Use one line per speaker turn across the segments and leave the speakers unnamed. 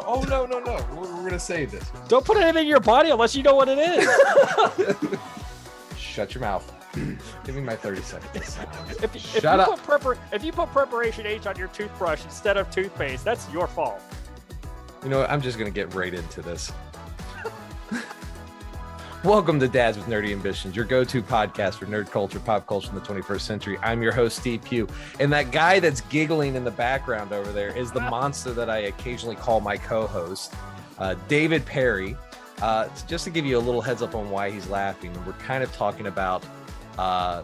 no. Oh, no, no, no. We're, we're gonna save this.
Don't put anything in your body unless you know what it is.
Shut your mouth. Give me my 30 seconds.
If, if
Shut
you
up.
Put prepar- if you put preparation H on your toothbrush instead of toothpaste, that's your fault.
You know what? I'm just gonna get right into this. Welcome to Dads with Nerdy Ambitions, your go-to podcast for nerd culture, pop culture in the 21st century. I'm your host, Steve Pugh, and that guy that's giggling in the background over there is the monster that I occasionally call my co-host, uh, David Perry. Uh, just to give you a little heads up on why he's laughing, we're kind of talking about uh,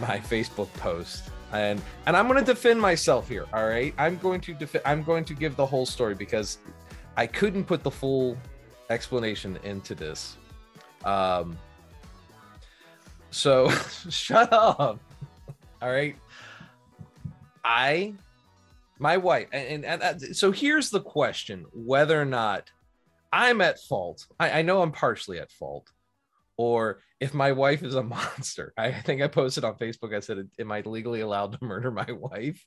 my Facebook post, and and I'm going to defend myself here. All right, I'm going to defend. I'm going to give the whole story because I couldn't put the full explanation into this. Um, so shut up. All right. I, my wife, and, and, and so here's the question whether or not I'm at fault. I, I know I'm partially at fault, or if my wife is a monster. I think I posted on Facebook, I said, Am I legally allowed to murder my wife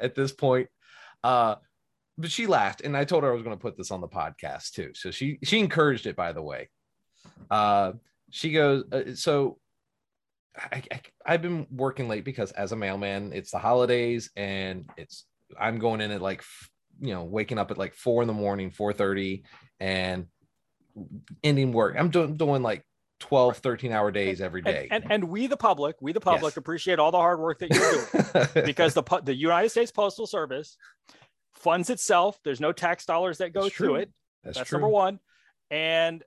at this point? Uh, but she laughed and I told her I was going to put this on the podcast too. So she she encouraged it by the way. Uh she goes uh, so I, I I've been working late because as a mailman it's the holidays and it's I'm going in at like you know waking up at like 4 in the morning 4:30 and ending work. I'm doing doing like 12 13 hour days every day.
And, and and we the public, we the public
Yes.
appreciate all the hard work that you're doing because the the United States Postal Service funds itself. There's no tax dollars that go to it.
that's,
That's number one. And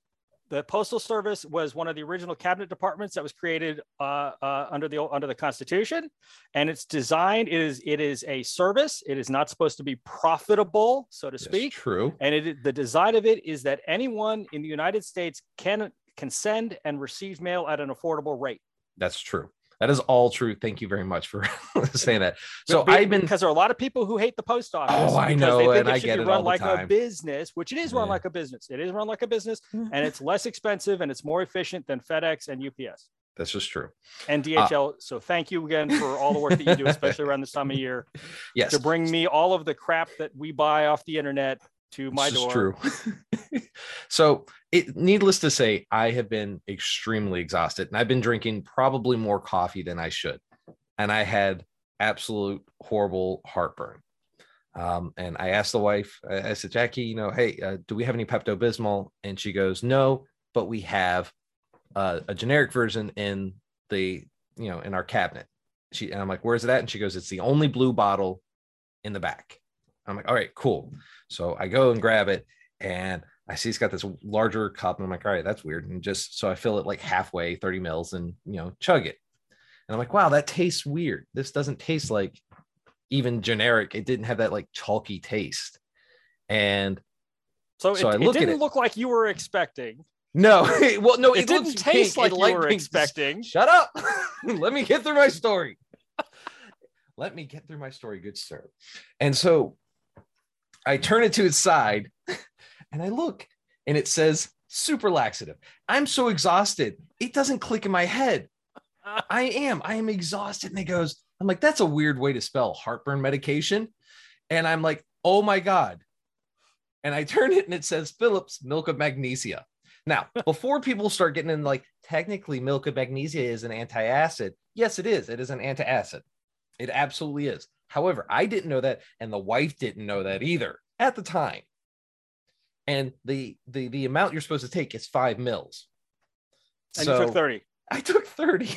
the Postal Service was one of the original cabinet departments that was created uh, uh, under the under the Constitution, and it's designed it is it is a service. It is not supposed to be profitable, so to
That's
speak.
true.
And it the design of it is that anyone in the United States can can send and receive mail at an affordable rate.
That's true. That is all true. Thank you very much for saying that. So
Be-
I've been
because there are a lot of people who hate the post office.
Oh, I
because
know,
they think
and
it
I
should
get
be
it
run
all the
like a business, which it is run
Yeah.
like a business. It is run like a business, mm-hmm. and it's less expensive and it's more efficient than FedEx and UPS
This is true.
and uh, DHL. so thank you again for all the work that you do, especially around this time of year,
Yes.
to bring me all of the crap that we buy off the internet to my
This is
door.
true. so, it needless to say, I have been extremely exhausted, and I've been drinking probably more coffee than I should, and I had absolute horrible heartburn. Um, and I asked the wife, I said, Jackie, you know, hey, uh, do we have any Pepto Bismol? And she goes, no, but we have uh, a generic version in the, you know, in our cabinet. She and I'm like, where's it at? And she goes, it's the only blue bottle in the back. I'm like, all right, cool. So I go and grab it, and I see it's got this larger cup, and I'm like, all right, that's weird. And just so I fill it like halfway, 30 mils, and you know, chug it. And I'm like, wow, that tastes weird. This doesn't taste like even generic. It didn't have that like chalky taste. And
So,
So
it, it didn't
it.
look like you were expecting.
no, well, no,
It,
it,
didn't taste
pink.
like
It
you were
pink.
expecting.
Shut up. Let me get through my story. Let me get through my story, good sir. And so I turn it to its side and I look and it says super laxative. I'm so exhausted. It doesn't click in my head. I am. I am exhausted. And it goes, I'm like, that's a weird way to spell heartburn medication. And I'm like, oh my God. And I turn it and it says Phillips milk of magnesia. Now, before people start getting in, like, technically, milk of magnesia is an antacid. Yes, it is. It is an antacid. It absolutely is. However, I didn't know that, and the wife didn't know that either at the time. And the the the amount you're supposed to take is five mils.
And
so
you took 30.
I took 30.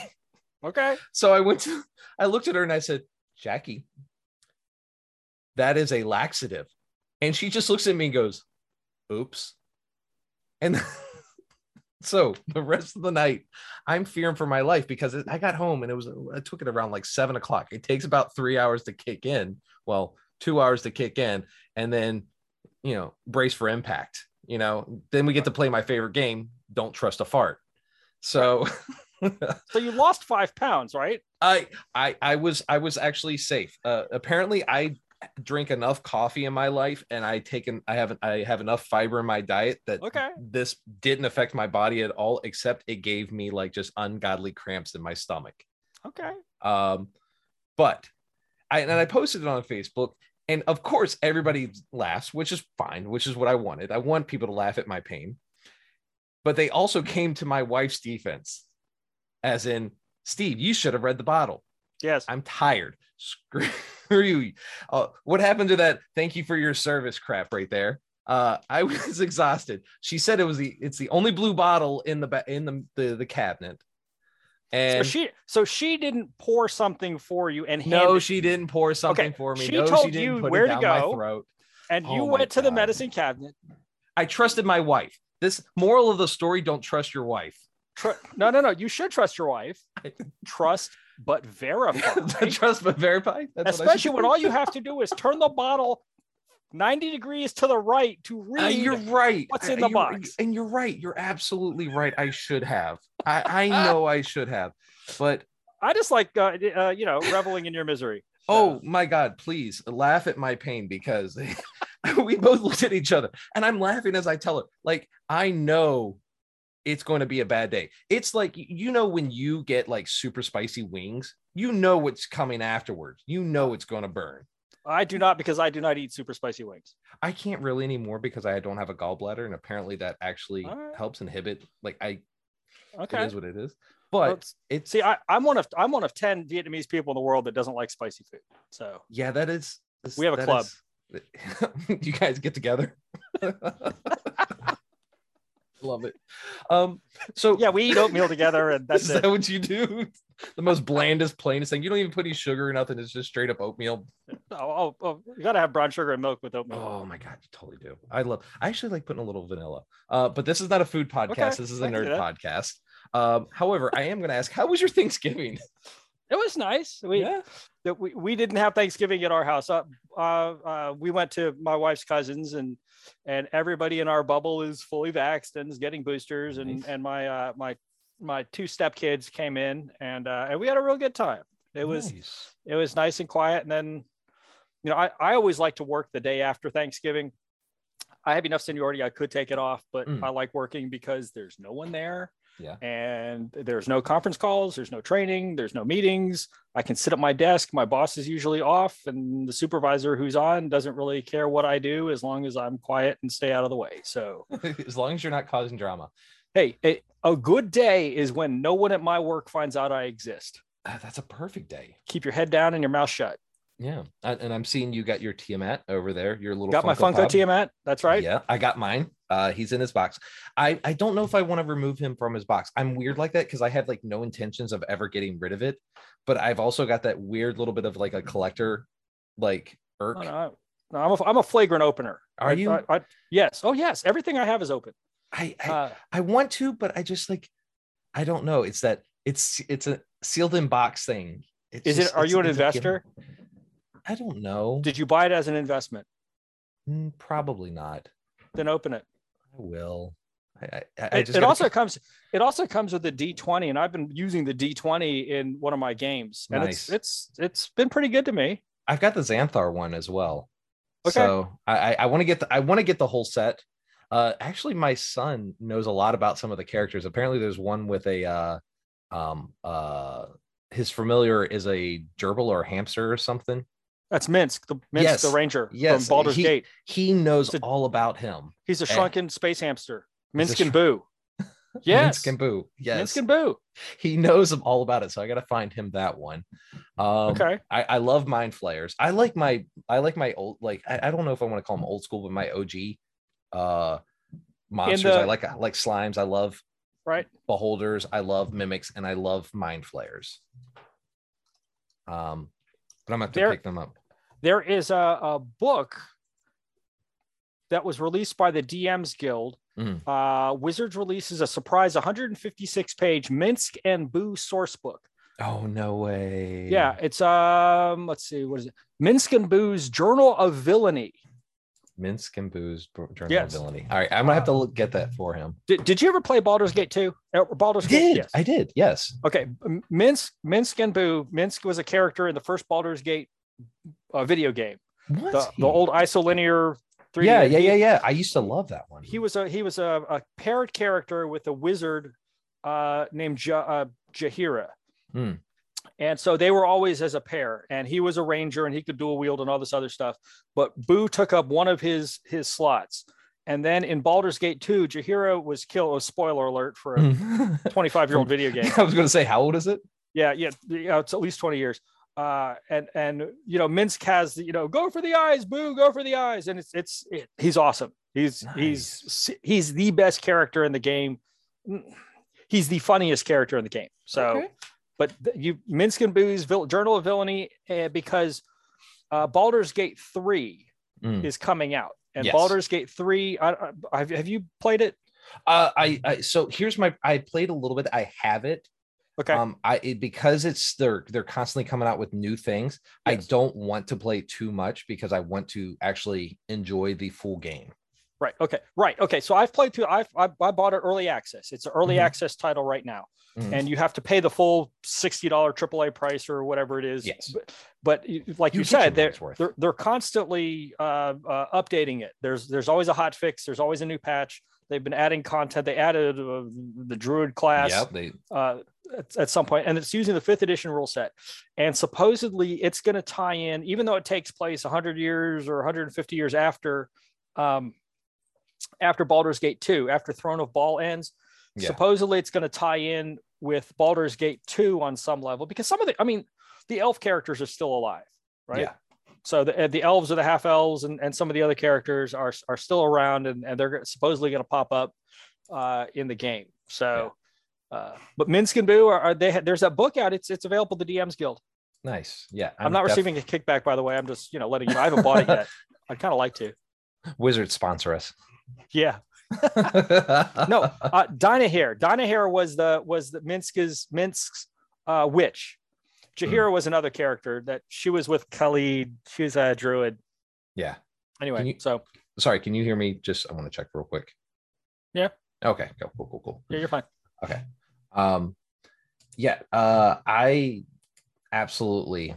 Okay.
So I went to, I looked at her and I said, Jackie, that is a laxative. And she just looks at me and goes, oops. And so the rest of the night, I'm fearing for my life because I got home and it was, I took it around like seven o'clock. It takes about three hours to kick in. Well, two hours to kick in. And then, you know, brace for impact. You know, then we get to play my favorite game, Don't Trust a Fart. So,
So you lost five pounds, right?
I I I was I was actually safe. Uh, apparently, I drink enough coffee in my life, and I take taken I haven't I have enough fiber in my diet that
Okay.
this didn't affect my body at all, except it gave me like just ungodly cramps in my stomach.
Okay.
Um, But I and I posted it on Facebook, and of course everybody laughs, which is fine, which is what I wanted. I want people to laugh at my pain. But they also came to my wife's defense, as in, Steve, you should have read the bottle.
Yes.
I'm tired. Screw you. Uh, what happened to that? Thank you for your service crap right there. Uh, I was exhausted. She said it was the it's the only blue bottle in the ba- in the, the the cabinet.
So
And
she so she didn't pour something for you and
no,
it-
she didn't pour something
Okay,
for me.
she
no,
told
she didn't
you where to go.
throat.
and you
Oh my
went to the medicine cabinet.
I trusted my wife. This moral of the story: don't trust your wife.
No, no, no. You should trust your wife. Trust but verify.
trust but verify. That's what
Especially when all you have to do is turn the bottle 90 degrees to the right to read.
Uh, you're right.
what's
I-
in the
you're-
box.
And you're right. You're absolutely right. I should have. I, I know I should have. But
I just like, uh, uh, you know, reveling in your misery.
oh my God, please laugh at my pain because we both looked at each other and I'm laughing as I tell her, like, I know it's going to be a bad day. It's like, you know, when you get like super spicy wings, you know what's coming afterwards. You know it's going to burn.
I do not because I do not eat super spicy wings.
I can't really anymore because I don't have a gallbladder, and apparently that actually
All right.
helps inhibit. Like I,
Okay.
it is what it is.
Well,
But
it's-
it's
See, I, I'm one of I'm one of ten Vietnamese people in the world that doesn't like spicy food. So
yeah, that is.
We have a club.
is- you guys get together. Love it. Um. So
yeah, we eat oatmeal together, and that's
that what you do? The most blandest, plainest thing. You don't even put any sugar or nothing. It's just straight up oatmeal.
Oh, oh, oh, you gotta have brown sugar and milk with oatmeal.
Oh my god, you totally do. I love. I actually like putting a little vanilla. Uh, but this is not a food podcast.
Okay,
This is a
I can do
nerd podcast. Um, however, I am going to ask, how was your Thanksgiving?
It was nice. We that we, we didn't have Thanksgiving at our house. Uh, uh, uh, we went to my wife's cousins and and everybody in our bubble is fully vaxxed and is getting boosters. And
Nice.
and my uh, my my two stepkids came in and uh, and we had a real good time. It was
Nice.
it was nice and quiet. And then, you know, I, I always like to work the day after Thanksgiving. I have enough seniority, I could take it off, but
Mm.
I like working because there's no one there.
Yeah.
And there's no conference calls, there's no training, there's no meetings. I can sit at my desk. My boss is usually off, and the supervisor who's on doesn't really care what I do as long as I'm quiet and stay out of the way. So,
as long as you're not causing drama.
hey, a, a good day is when no one at my work finds out I exist.
Ah, that's a perfect day.
Keep your head down and your mouth shut.
Yeah. And, and I'm seeing you got your Tiamat over there, your little
Got my Funko
Pop.
Tiamat. That's right.
Yeah, I got mine. Uh, he's in his box. I I don't know if I want to remove him from his box. I'm weird like that because I have like no intentions of ever getting rid of it. But I've also got that weird little bit of like a collector, like irk.
No, no, no, I'm a, I'm a flagrant opener.
Are
I-
you?
I, I- yes. Oh, yes. Everything I have is open.
I I,
Uh,
I want to, but I just like I don't know. It's that it's it's a sealed in box thing. It's
is
just-
it? Are you an investor?
I don't know.
Did you buy it as an investment?
Mm, Probably not.
Then open it.
I will. I, I, I
It,
just
it also
keep-
comes. It also comes with the D20, and I've been using the D20 in one of my games, and
Nice.
it's it's it's been pretty good to me.
I've got the Xanathar one as well.
Okay.
So I I, I want to get the I want to get the whole set. Uh, actually, my son knows a lot about some of the characters. Apparently, there's one with a uh, um uh his familiar is a gerbil or a hamster or something.
That's Minsc, the Minsc,
Yes.
the Ranger
Yes,
from Baldur's
he-
Gate.
He knows
a-
all about him.
He's a
eh.
shrunken space hamster. Minsc and Boo. Yes.
Minsc and Boo. Yes,
Minsc and Boo.
he knows all about it. So I got to find him that one. Um,
Okay.
I, I love mind flayers. I like my I like my old like I, I don't know if I want to call them old school, but my OG uh monsters.
the-
I like I like slimes. I love
Right.
beholders. I love mimics, and I love mind flayers. Um, but I'm gonna have to
There-
pick them up.
There is a, a book that was released by the DMs Guild.
Mhm.
Uh, Wizards releases a surprise 156 page Minsc and Boo source book.
Oh no way!
Yeah, it's um, let's see, what is it? Minsc and Boo's Journal of Villainy.
Minsc and Boo's Journal
Yes.
of Villainy. All right, I'm gonna have to look, get that for him.
Did, did you ever play Baldur's Gate 2? Uh, Baldur's
I
Gate?
did.
Yes.
I did. Yes.
Okay, Minsc, Minsc and Boo. Minsc was a character in the first Baldur's Gate uh, video game,
What?
the, the old isolinear 3D.
Yeah, yeah, yeah, yeah. I used to love that one.
he was a he was a, a parrot character with a wizard uh named ja, uh, Jaheira.
Hmm.
and so they were always as a pair and he was a ranger and he could dual wield and all this other stuff but boo took up one of his his slots and then in Baldur's Gate 2, Jaheira was killed. A spoiler alert for a 25 year old video game.
I was going to say, how old is it?
Yeah, yeah, yeah. It's at least 20 years. Uh, and and you know, Minsc has the, you know, go for the eyes, boo, go for the eyes, and it's it's it, he's awesome. He's nice. he's he's the best character in the game. He's the funniest character in the game. So, okay. but you Minsc and Boo's Journal of Villainy uh, because uh, Baldur's Gate 3 mm. is coming out and yes. Baldur's Gate 3 I, I, have you played it
uh I, I so here's my I played a little bit I have it
okay
um I it, because it's they're they're constantly coming out with new things yes. I don't want to play too much because I want to actually enjoy the full game
Right. Okay. Right. Okay. So I've played through. I've I, I bought it early access. It's an early mm-hmm. access title right now, mm-hmm. and you have to pay the full sixty dollar AAA price or whatever it is.
Yes.
But, but like you, you said, they're, they're they're constantly uh, uh, updating it. There's there's always a hot fix. There's always a new patch. They've been adding content. They added uh, the Druid class.
Yep. They.
Uh, at, at some point, and it's using the fifth edition rule set, and supposedly it's going to tie in, even though it takes place 100 years or 150 years after um, after Baldur's Gate 2, after Throne of Bhaal ends. Yeah. Supposedly it's going to tie in with Baldur's Gate 2 on some level because some of the, I mean, the elf characters are still alive, right?
Yeah.
So the, the elves or the half elves and, and some of the other characters are, are still around and, and they're supposedly going to pop up uh, in the game. So. Uh, but Minsc and Boo are, are they, there's that book out. It's, it's available to DM's Guild.
Nice. Yeah.
I'm, I'm not def- receiving a kickback, by the way. I'm just, you know, letting you know, I haven't bought it yet. I'd kind of like to.
Wizard sponsor us.
Yeah. no, uh, Dynaheir. Dinah Dynaheir was the was the Minsc's Minsc's uh, witch. Jaheira mm. was another character that she was with Khalid. She was a druid.
Yeah.
Anyway,
you,
so
sorry, can you hear me? Just I want to check real quick.
Yeah.
Okay. Go. Cool. Cool. Cool.
Yeah, you're fine.
Okay. Um. Yeah. Uh. I absolutely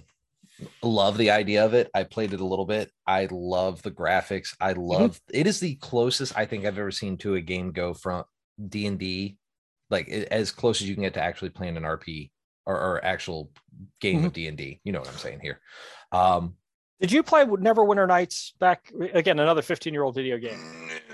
love the idea of it. I played it a little bit. I love the graphics. I mm-hmm. love mm-hmm. it is the closest I think I've ever seen to a game go from D and D, like as close as you can get to actually playing an RP or, or actual game mm-hmm. of D and D. You know what I'm saying here. Um,
did you play Neverwinter Nights back again? Another 15 year old video game.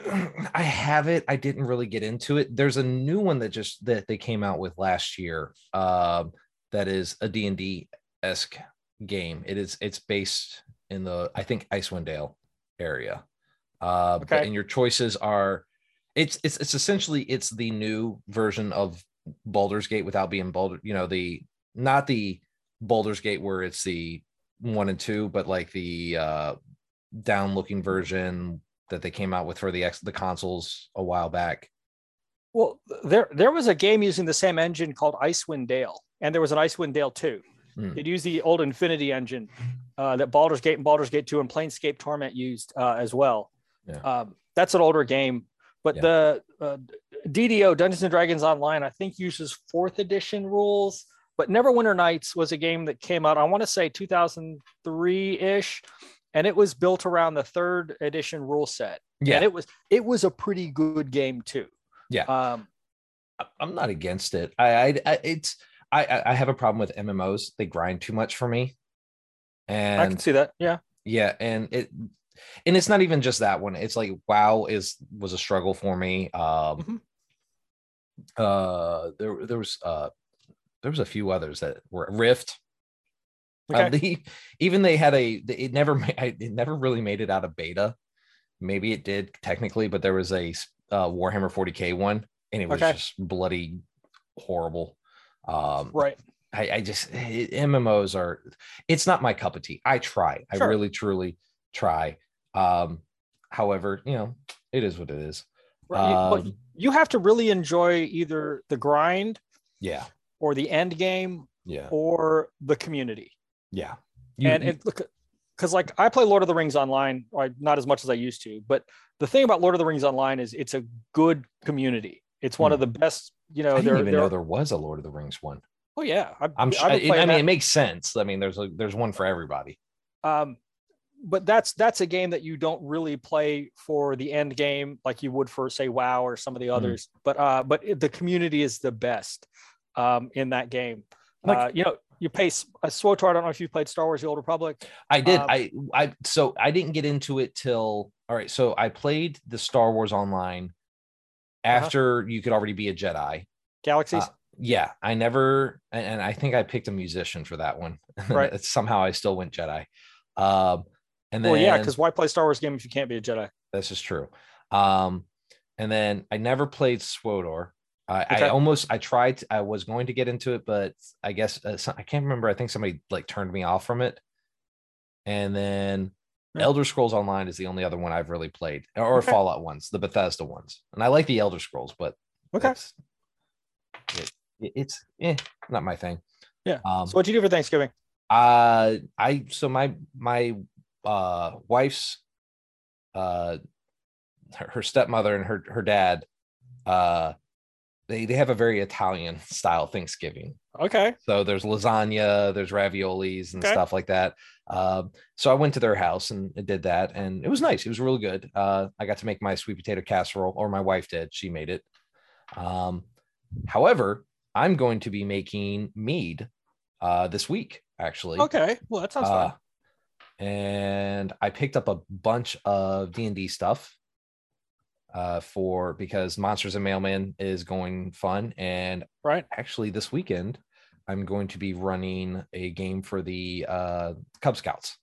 I have it. I didn't really get into it. There's a new one that just that they came out with last year. Uh, that is a D and D esque game. It is it's based in the I think Icewind Dale area. Uh, okay. and your choices are it's it's it's essentially it's the new version of Baldur's Gate without being Baldur, you know, the not the Baldur's Gate where it's the one and two, but like the uh down looking version that they came out with for the X the consoles a while back.
Well, there there was a game using the same engine called Icewind Dale, and there was an Icewind Dale 2. Mm. It used the old Infinity engine uh, that Baldur's Gate and Baldur's Gate 2 and Planescape Torment used uh, as well. Yeah. Um, that's an older game, but yeah. the uh, DDO Dungeons and Dragons Online, I think, uses fourth edition rules. But Neverwinter Nights was a game that came out, I want to say 2003 ish, and it was built around the third edition rule set.
Yeah,
and it was it was a pretty good game too.
Yeah, um, I'm not against it. I, I, I it's I I have a problem with MMOs. They grind too much for me. And
I can see that. Yeah.
Yeah, and it and it's not even just that one. It's like WoW is was a struggle for me. Um mm-hmm. uh there there was uh there was a few others that were Rift. Uh, okay. Uh, the, even they had a it never it never really made it out of beta. Maybe it did technically, but there was a uh, Warhammer 40k one, and it was okay. just bloody horrible. Um,
right.
I, I just it, MMOs are it's not my cup of tea. I try. Sure. I really truly try. Um, however, you know, it is what it is.
Right. Um, you have to really enjoy either the grind,
yeah,
or the end game,
yeah,
or the community.
Yeah.
You, and it look because like I play Lord of the Rings online, not as much as I used to, but the thing about Lord of the Rings online is it's a good community. It's one hmm. of the best you know,
I didn't even know there was a Lord of the Rings one.
Oh yeah,
I, am I, I mean, that. it makes sense. I mean, there's a, there's one for everybody.
Um, but that's that's a game that you don't really play for the end game like you would for say WoW or some of the hmm. others. Mm. But uh, but the community is the best um, in that game. Like, uh, you know, you pay uh, SWOTOR. I don't know if you played Star Wars: The Old Republic.
I did.
Um,
I I so I didn't get into it till all right. So I played the Star Wars online
Uh-huh.
after you could already be a Jedi.
Galaxies.
Uh, yeah, I never, and, and I think I picked a musician for that one.
Right.
Somehow I still went Jedi. Um, and then
well, yeah, because why play Star Wars game if you can't be a Jedi?
this is true. Um, and then I never played SWOTOR. I. I almost I tried. to- I was going to get into it, but I guess uh, I can't remember. I think somebody like turned me off from it. And then
Yeah.
Elder Scrolls Online is the only other one I've really played, or
Okay.
Fallout ones, the Bethesda ones. And I like the Elder Scrolls, but
Okay.
it's, it, it- it's eh, not my thing.
Yeah.
Um,
So what'd you do for Thanksgiving?
uh I so my my uh wife's uh her, her stepmother and her her dad uh they they have a very Italian style Thanksgiving.
Okay.
So there's lasagna, there's raviolis and
Okay.
stuff like that. Um, so I went to their house and did that, and it was nice. It was really good. Uh, I got to make my sweet potato casserole, or my wife did. She made it. Um, however, I'm going to be making mead uh, this week, actually.
Okay. Well, that sounds fun.
Uh, and I picked up a bunch of D and D stuff uh, for because Monsters and Mailman is going fun, and
Right.
actually this weekend I'm going to be running a game for the uh, Cub Scouts.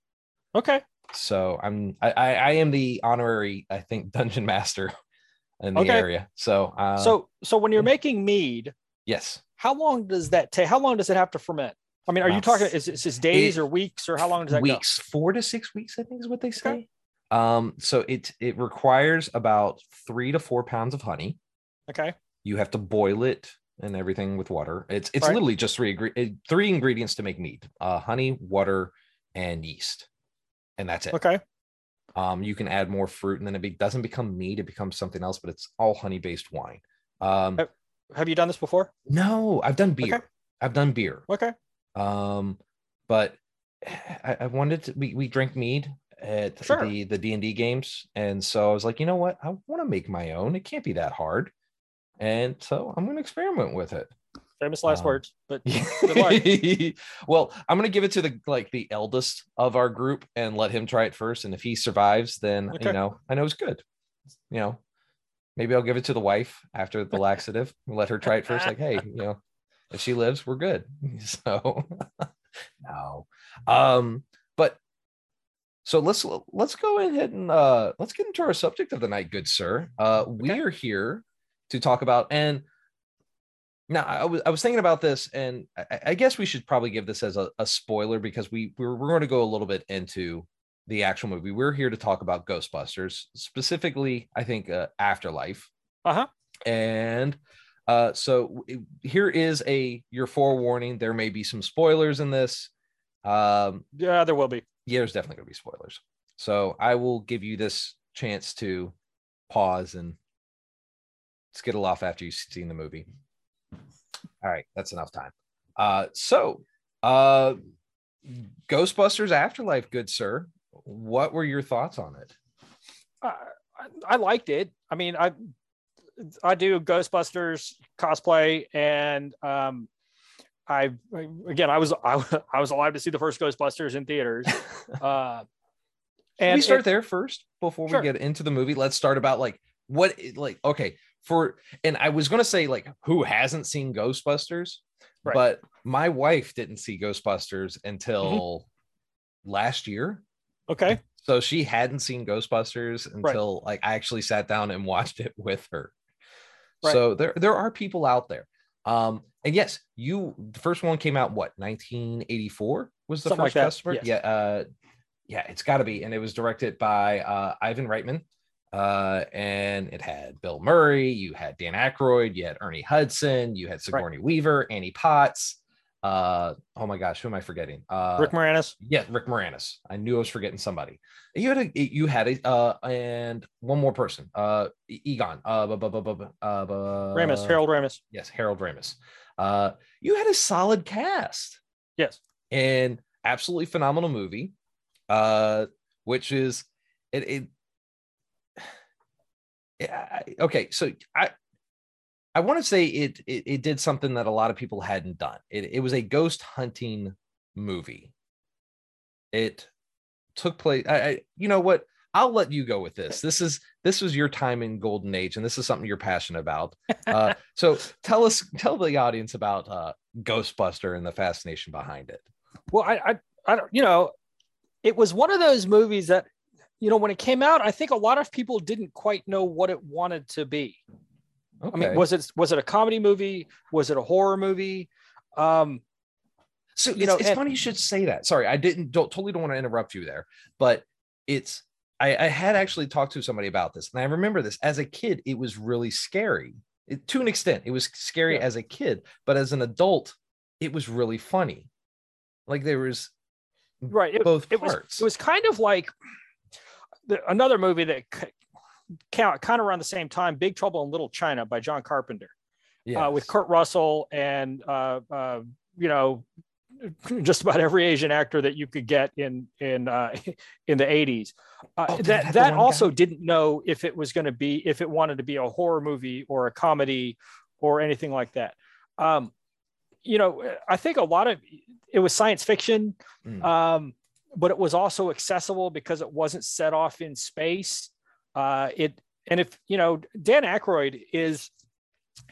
Okay.
So I'm I, I am the honorary I think dungeon master in the
Okay.
area. So uh,
so so when you're making mead,
yes,
how long does that take? How long does it have to ferment? I mean, are you talking? Is is this days
it-
or weeks or how long does that
weeks four to six weeks I think is what they say.
Okay.
Um, so it it requires about three to four pounds of honey.
Okay.
You have to boil it and everything with water. It's it's
Right.
literally just three eh, three ingredients to make mead: uh, honey, water, and yeast, and that's it.
Okay.
Um, you can add more fruit, and then it be, doesn't become mead; it becomes something else. But it's all honey based wine. Um,
Have you done this before?
no, I've done beer.
Okay.
I've done beer.
Okay.
Um, but I, I wanted to. We we drink mead at
Sure.
the the D and D games, and so I was like, you know what? I want to make my own. It can't be that hard, and so I'm going to experiment with it.
Famous last
Um,
words, but
well, I'm gonna give it to the like the eldest of our group and let him try it first. And if he survives, then
Okay.
you know I know it's good. You know, maybe I'll give it to the wife after the laxative. Let her try it first. Like, hey, you know, if she lives, we're good. So no. Um, so let's let's go ahead and uh let's get into our subject of the night, good sir. Uh we are here to talk about and now I was I was thinking about this, and I, I guess we should probably give this as a, a spoiler because we we're, we're going to go a little bit into the actual movie. We're here to talk about Ghostbusters, specifically, I think uh, Afterlife,
Uh-huh.
and uh, so here is a your forewarning. There may be some spoilers in this. Um,
Yeah, there will be.
Yeah, there's definitely going to be spoilers. So I will give you this chance to pause and skittle off after you've seen the movie. All right, that's enough time. Uh, so, uh, Ghostbusters Afterlife, good sir. What were your thoughts on it?
I- I liked it. I mean, I I do Ghostbusters cosplay, and um, I again I was I, I was alive to see the first Ghostbusters in theaters. Uh, and
we start there first before
Sure.
we get into the movie? Let's start about like what like okay for and I was gonna say like who hasn't seen Ghostbusters,
Right.
but my wife didn't see Ghostbusters until last year.
Okay,
So she hadn't seen Ghostbusters until like I actually sat down and watched it with her.
Right.
So there there are people out there. Um and yes, you the first one came out what 1984 was the
Something
first
that,
Ghostbusters?
yes.
Yeah, uh yeah, it's got to be and it was directed by uh Ivan Reitman. Uh and it had Bill Murray, you had Dan Aykroyd, you had Ernie Hudson, you had Sigourney Weaver, Annie Potts. Uh oh my gosh, who am I forgetting? Uh
Rick Moranis.
yeah, Rick Moranis. I knew I was forgetting somebody. You had a you had a uh and one more person. Uh Egon. Uh bu- bu- bu- bu- bu- uh bu-
Ramis, Harold Ramis.
Yes, Harold Ramis. Uh you had a solid cast
Yes.
and absolutely phenomenal movie. Uh which is it it yeah, okay, so I I want to say it, it it did something that a lot of people hadn't done. It it was a ghost hunting movie. It took place. I, I you know what? I'll let you go with this. This is this was your time in golden age, and this is something you're passionate about. Uh, so tell us, tell the audience about uh, Ghostbuster and the fascination behind it.
Well, I, I, I don't, you know, it was one of those movies that, you know, when it came out, I think a lot of people didn't quite know what it wanted to be.
Okay.
I mean, was it was it a comedy movie? Was it a horror movie? Um,
so
you
it's,
know,
it's
and-
funny you should say that. Sorry, I didn't don't, totally don't want to interrupt you there, but it's I, I had actually talked to somebody about this, and I remember this as a kid. It was really scary It- to an extent. It was scary
Yeah.
as a kid, but as an adult, it was really funny. Like there was
right. It,
both
it was
parts.
it was kind of like the, another movie that c- came out kind of around the same time, Big Trouble in Little China by John Carpenter. uh, with Kurt Russell and uh, uh, you know just about every Asian actor that you could get in in uh, in the 80s. Uh,
Oh,
that that also
guy?
didn't know if it was going to be if it wanted to be a horror movie or a comedy or anything like that. Um, you know, I think a lot of it was science fiction,
Mm.
um, but it was also accessible because it wasn't set off in space. Uh, it and if you know Dan Aykroyd is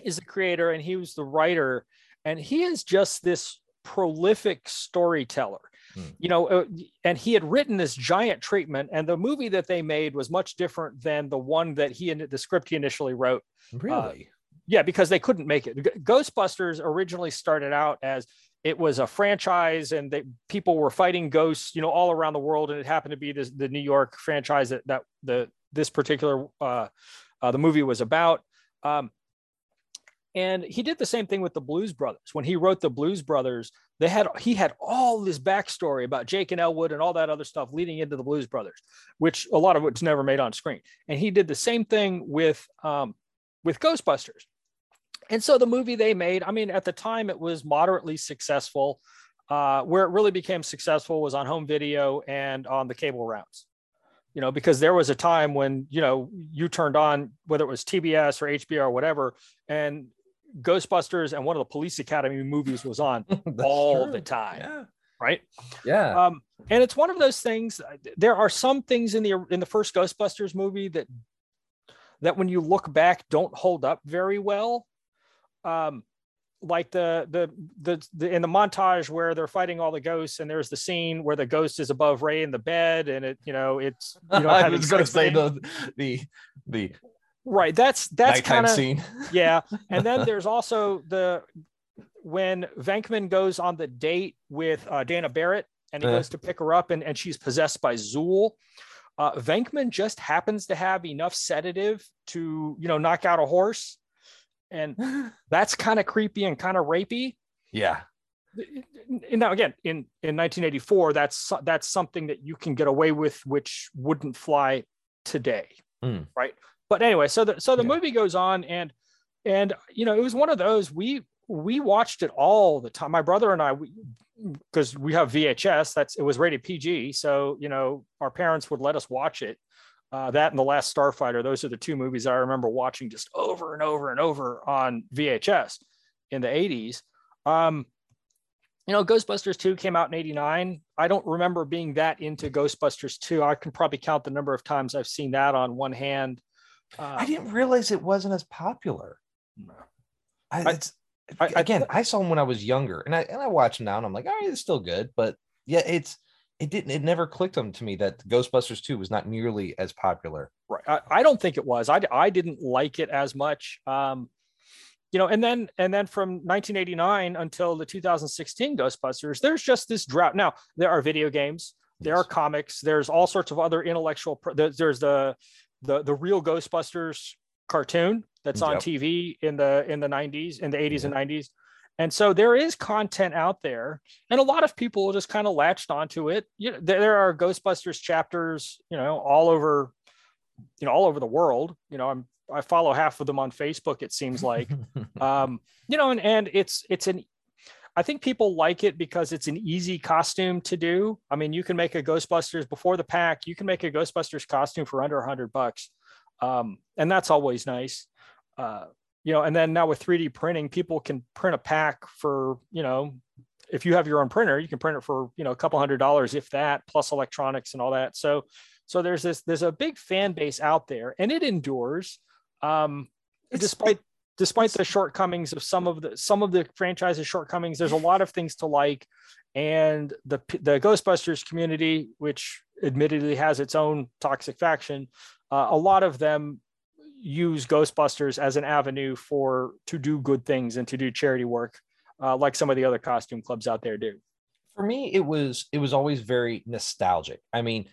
is the creator and he was the writer, and he is just this prolific storyteller.
Hmm.
You know, uh, and he had written this giant treatment, and the movie that they made was much different than the one that he and the script he initially wrote.
really.
Yeah, because they couldn't make it. Ghostbusters originally started out as it was a franchise, and they, people were fighting ghosts, you know, all around the world, and it happened to be this, the New York franchise that that the this particular uh, uh, the movie was about. Um, and he did the same thing with the Blues Brothers. When he wrote the Blues Brothers, they had he had all this backstory about Jake and Elwood and all that other stuff leading into the Blues Brothers, which a lot of which never made on screen. And he did the same thing with um, with Ghostbusters. And so the movie they made, I mean, at the time it was moderately successful. Uh, where it really became successful was on home video and on the cable rounds. You know, because there was a time when you know you turned on whether it was TBS or HBO or whatever, and Ghostbusters and one of the Police Academy movies was on all
true.
the time,
Yeah.
right?
Yeah.
Um, and it's one of those things. There are some things in the in the first Ghostbusters movie that that when you look back don't hold up very well. Um, like the, the the the in the montage where they're fighting all the ghosts, and there's the scene where the ghost is above Ray in the bed, and it you know it's you know
I was going to say the the the
right. That's that's kind of
scene.
yeah and then there's also the when Venkman goes on the date with uh, Dana Barrett and he
Uh.
goes to pick her up and, and she's possessed by Zuul. Uh, Venkman just happens to have enough sedative to you know knock out a horse, and that's kind of creepy and kind of rapey.
yeah.
And now again, in in 1984, that's that's something that you can get away with, which wouldn't fly today,
Mm.
right? But anyway, so the so the
Yeah.
movie goes on, and and you know it was one of those we we watched it all the time. My brother and I, because we, have VHS, that's it was rated PG, so you know our parents would let us watch it. Uh, that and the Last Starfighter, those are the two movies I remember watching just over and over and over on VHS in the 80s. Um, you know, Ghostbusters 2 came out in 89. I don't remember being that into Ghostbusters 2. I can probably count the number of times I've seen that on one hand. Uh,
I didn't realize it wasn't as popular. I,
I-
it's,
I- I-
again, I, saw him when I was younger, and I and I watch them now, and I'm like, all right, it's still good, but yeah, it's it didn't it never clicked on to me that Ghostbusters 2 was not nearly as popular.
Right. I, I don't think it was. I, I didn't like it as much. Um, you know, and then and then from 1989 until the 2016 Ghostbusters, there's just this drought. Now there are video games, there are comics, there's all sorts of other intellectual. Pro- there's the the the real Ghostbusters cartoon that's on
Yep.
TV in the in the 90s, in the 80s and 90s. And so there is content out there, and a lot of people just kind of latched onto it. You know, there, there are Ghostbusters chapters, you know, all over you know all over the world you know i'm i follow half of them on facebook it seems like um you know and and it's it's an i think people like it because it's an easy costume to do i mean you can make a ghostbusters before the pack you can make a ghostbusters costume for under 100 bucks um and that's always nice uh you know, and then now with 3D printing, people can print a pack for, you know, if you have your own printer, you can print it for, you know, a couple hundred dollars, if that, plus electronics and all that. So, so there's this, there's a big fan base out there and it endures. Um, despite despite the shortcomings of some of the some of the franchise's shortcomings, there's a lot of things to like. And the the Ghostbusters community, which admittedly has its own toxic faction, uh, a lot of them use Ghostbusters as an avenue for to do good things and to do charity work, uh, like some of the other costume clubs out there do.
For me, it was it was always very nostalgic. I mean,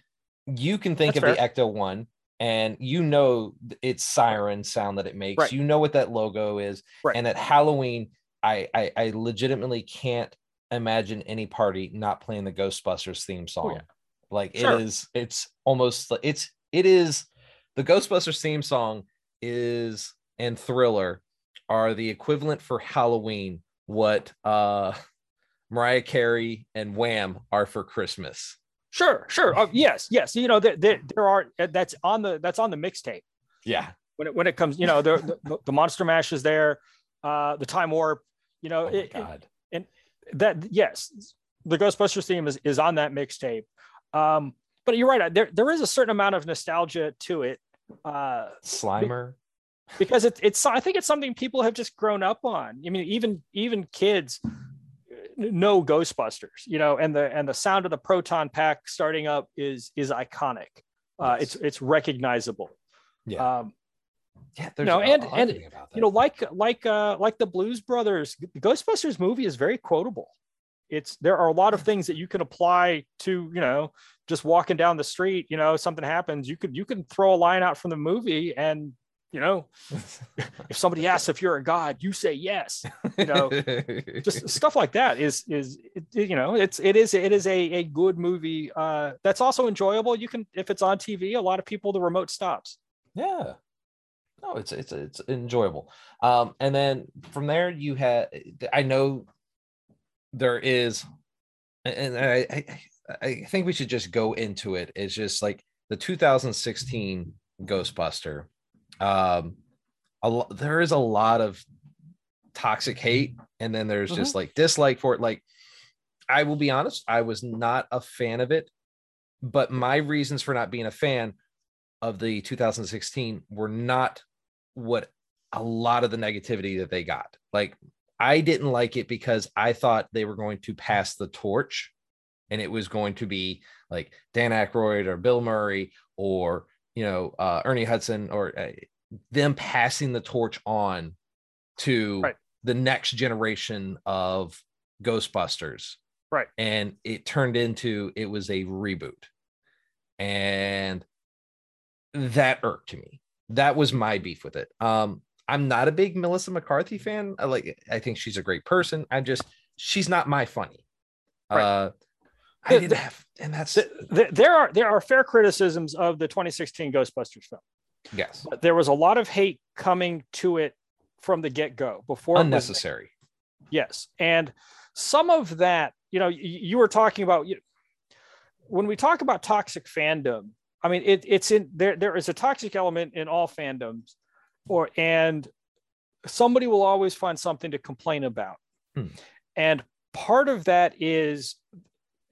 you can think
That's
of
fair.
the Ecto one, and you know its siren sound that it makes.
Right.
You know what that logo is,
Right.
and at Halloween, I, I I legitimately can't imagine any party not playing the Ghostbusters theme song.
Oh, yeah.
Like
Sure.
it is, it's almost like- it's it is the Ghostbusters theme song is and Thriller are the equivalent for Halloween what uh Mariah Carey and Wham are for Christmas.
Sure, sure. Oh, yes, yes. You know, there, there, there are uh, that's on the that's on the mixtape
Yeah.
when it when it comes. You know, the the, the Monster Mash is there, uh, the Time Warp. You know,
Oh
it- it-
God.
that yes, the Ghostbusters theme is is on that mixtape. Um, but you're right. There there is a certain amount of nostalgia to it. Uh,
Slimer.
because it's it's I think it's something people have just grown up on. I mean, even even kids know Ghostbusters, you know, and the and the sound of the proton pack starting up is is iconic. Uh,
Yes.
It's it's recognizable.
Yeah.
Um,
Yeah. There's
no, and- and, you know, like like uh, like the Blues Brothers, the Ghostbusters movie is very quotable. It's there are a lot of things that you can apply to you know just walking down the street. You know, something happens, you could you can throw a line out from the movie, and you know, if somebody asks if you're a god, you say yes. You know, just stuff like that is is it, you know it's it is it is a a good movie uh that's also enjoyable. You can if it's on tv a lot of people the remote stops.
Yeah. No it's it's it's enjoyable. Um and then from there you had i know there is and i i, I think we should just go into it. It's just like the 2016 ghostbuster um a there is a lot of toxic hate and then there's just like dislike for it like i will be honest i was not a fan of it but my reasons for not being a fan of the 2016 were not what a lot of the negativity that they got. Like I didn't like it because I thought they were going to pass the torch and it was going to be like Dan Aykroyd or Bill Murray or you know uh, Ernie Hudson or uh, them passing the torch on to
Right.
the next generation of Ghostbusters.
Right.
And it turned into it was a reboot. And that irked me. That was my beef with it. Um, I'm not a big Melissa McCarthy fan. I like I think she's a great person. I'm just she's not my funny.
Right.
Uh I didn't have and that's
Th- th- there are there are fair criticisms of the 2016 ghostbusters film.
Yes.
But there was a lot of hate coming to it from the get-go before it was-
unnecessary.
yes. And some of that you know y- you were talking about you when we talk about toxic fandom i mean it, it's in there there is a toxic element in all fandoms or and somebody will always find something to complain about.
Hmm.
and part of that is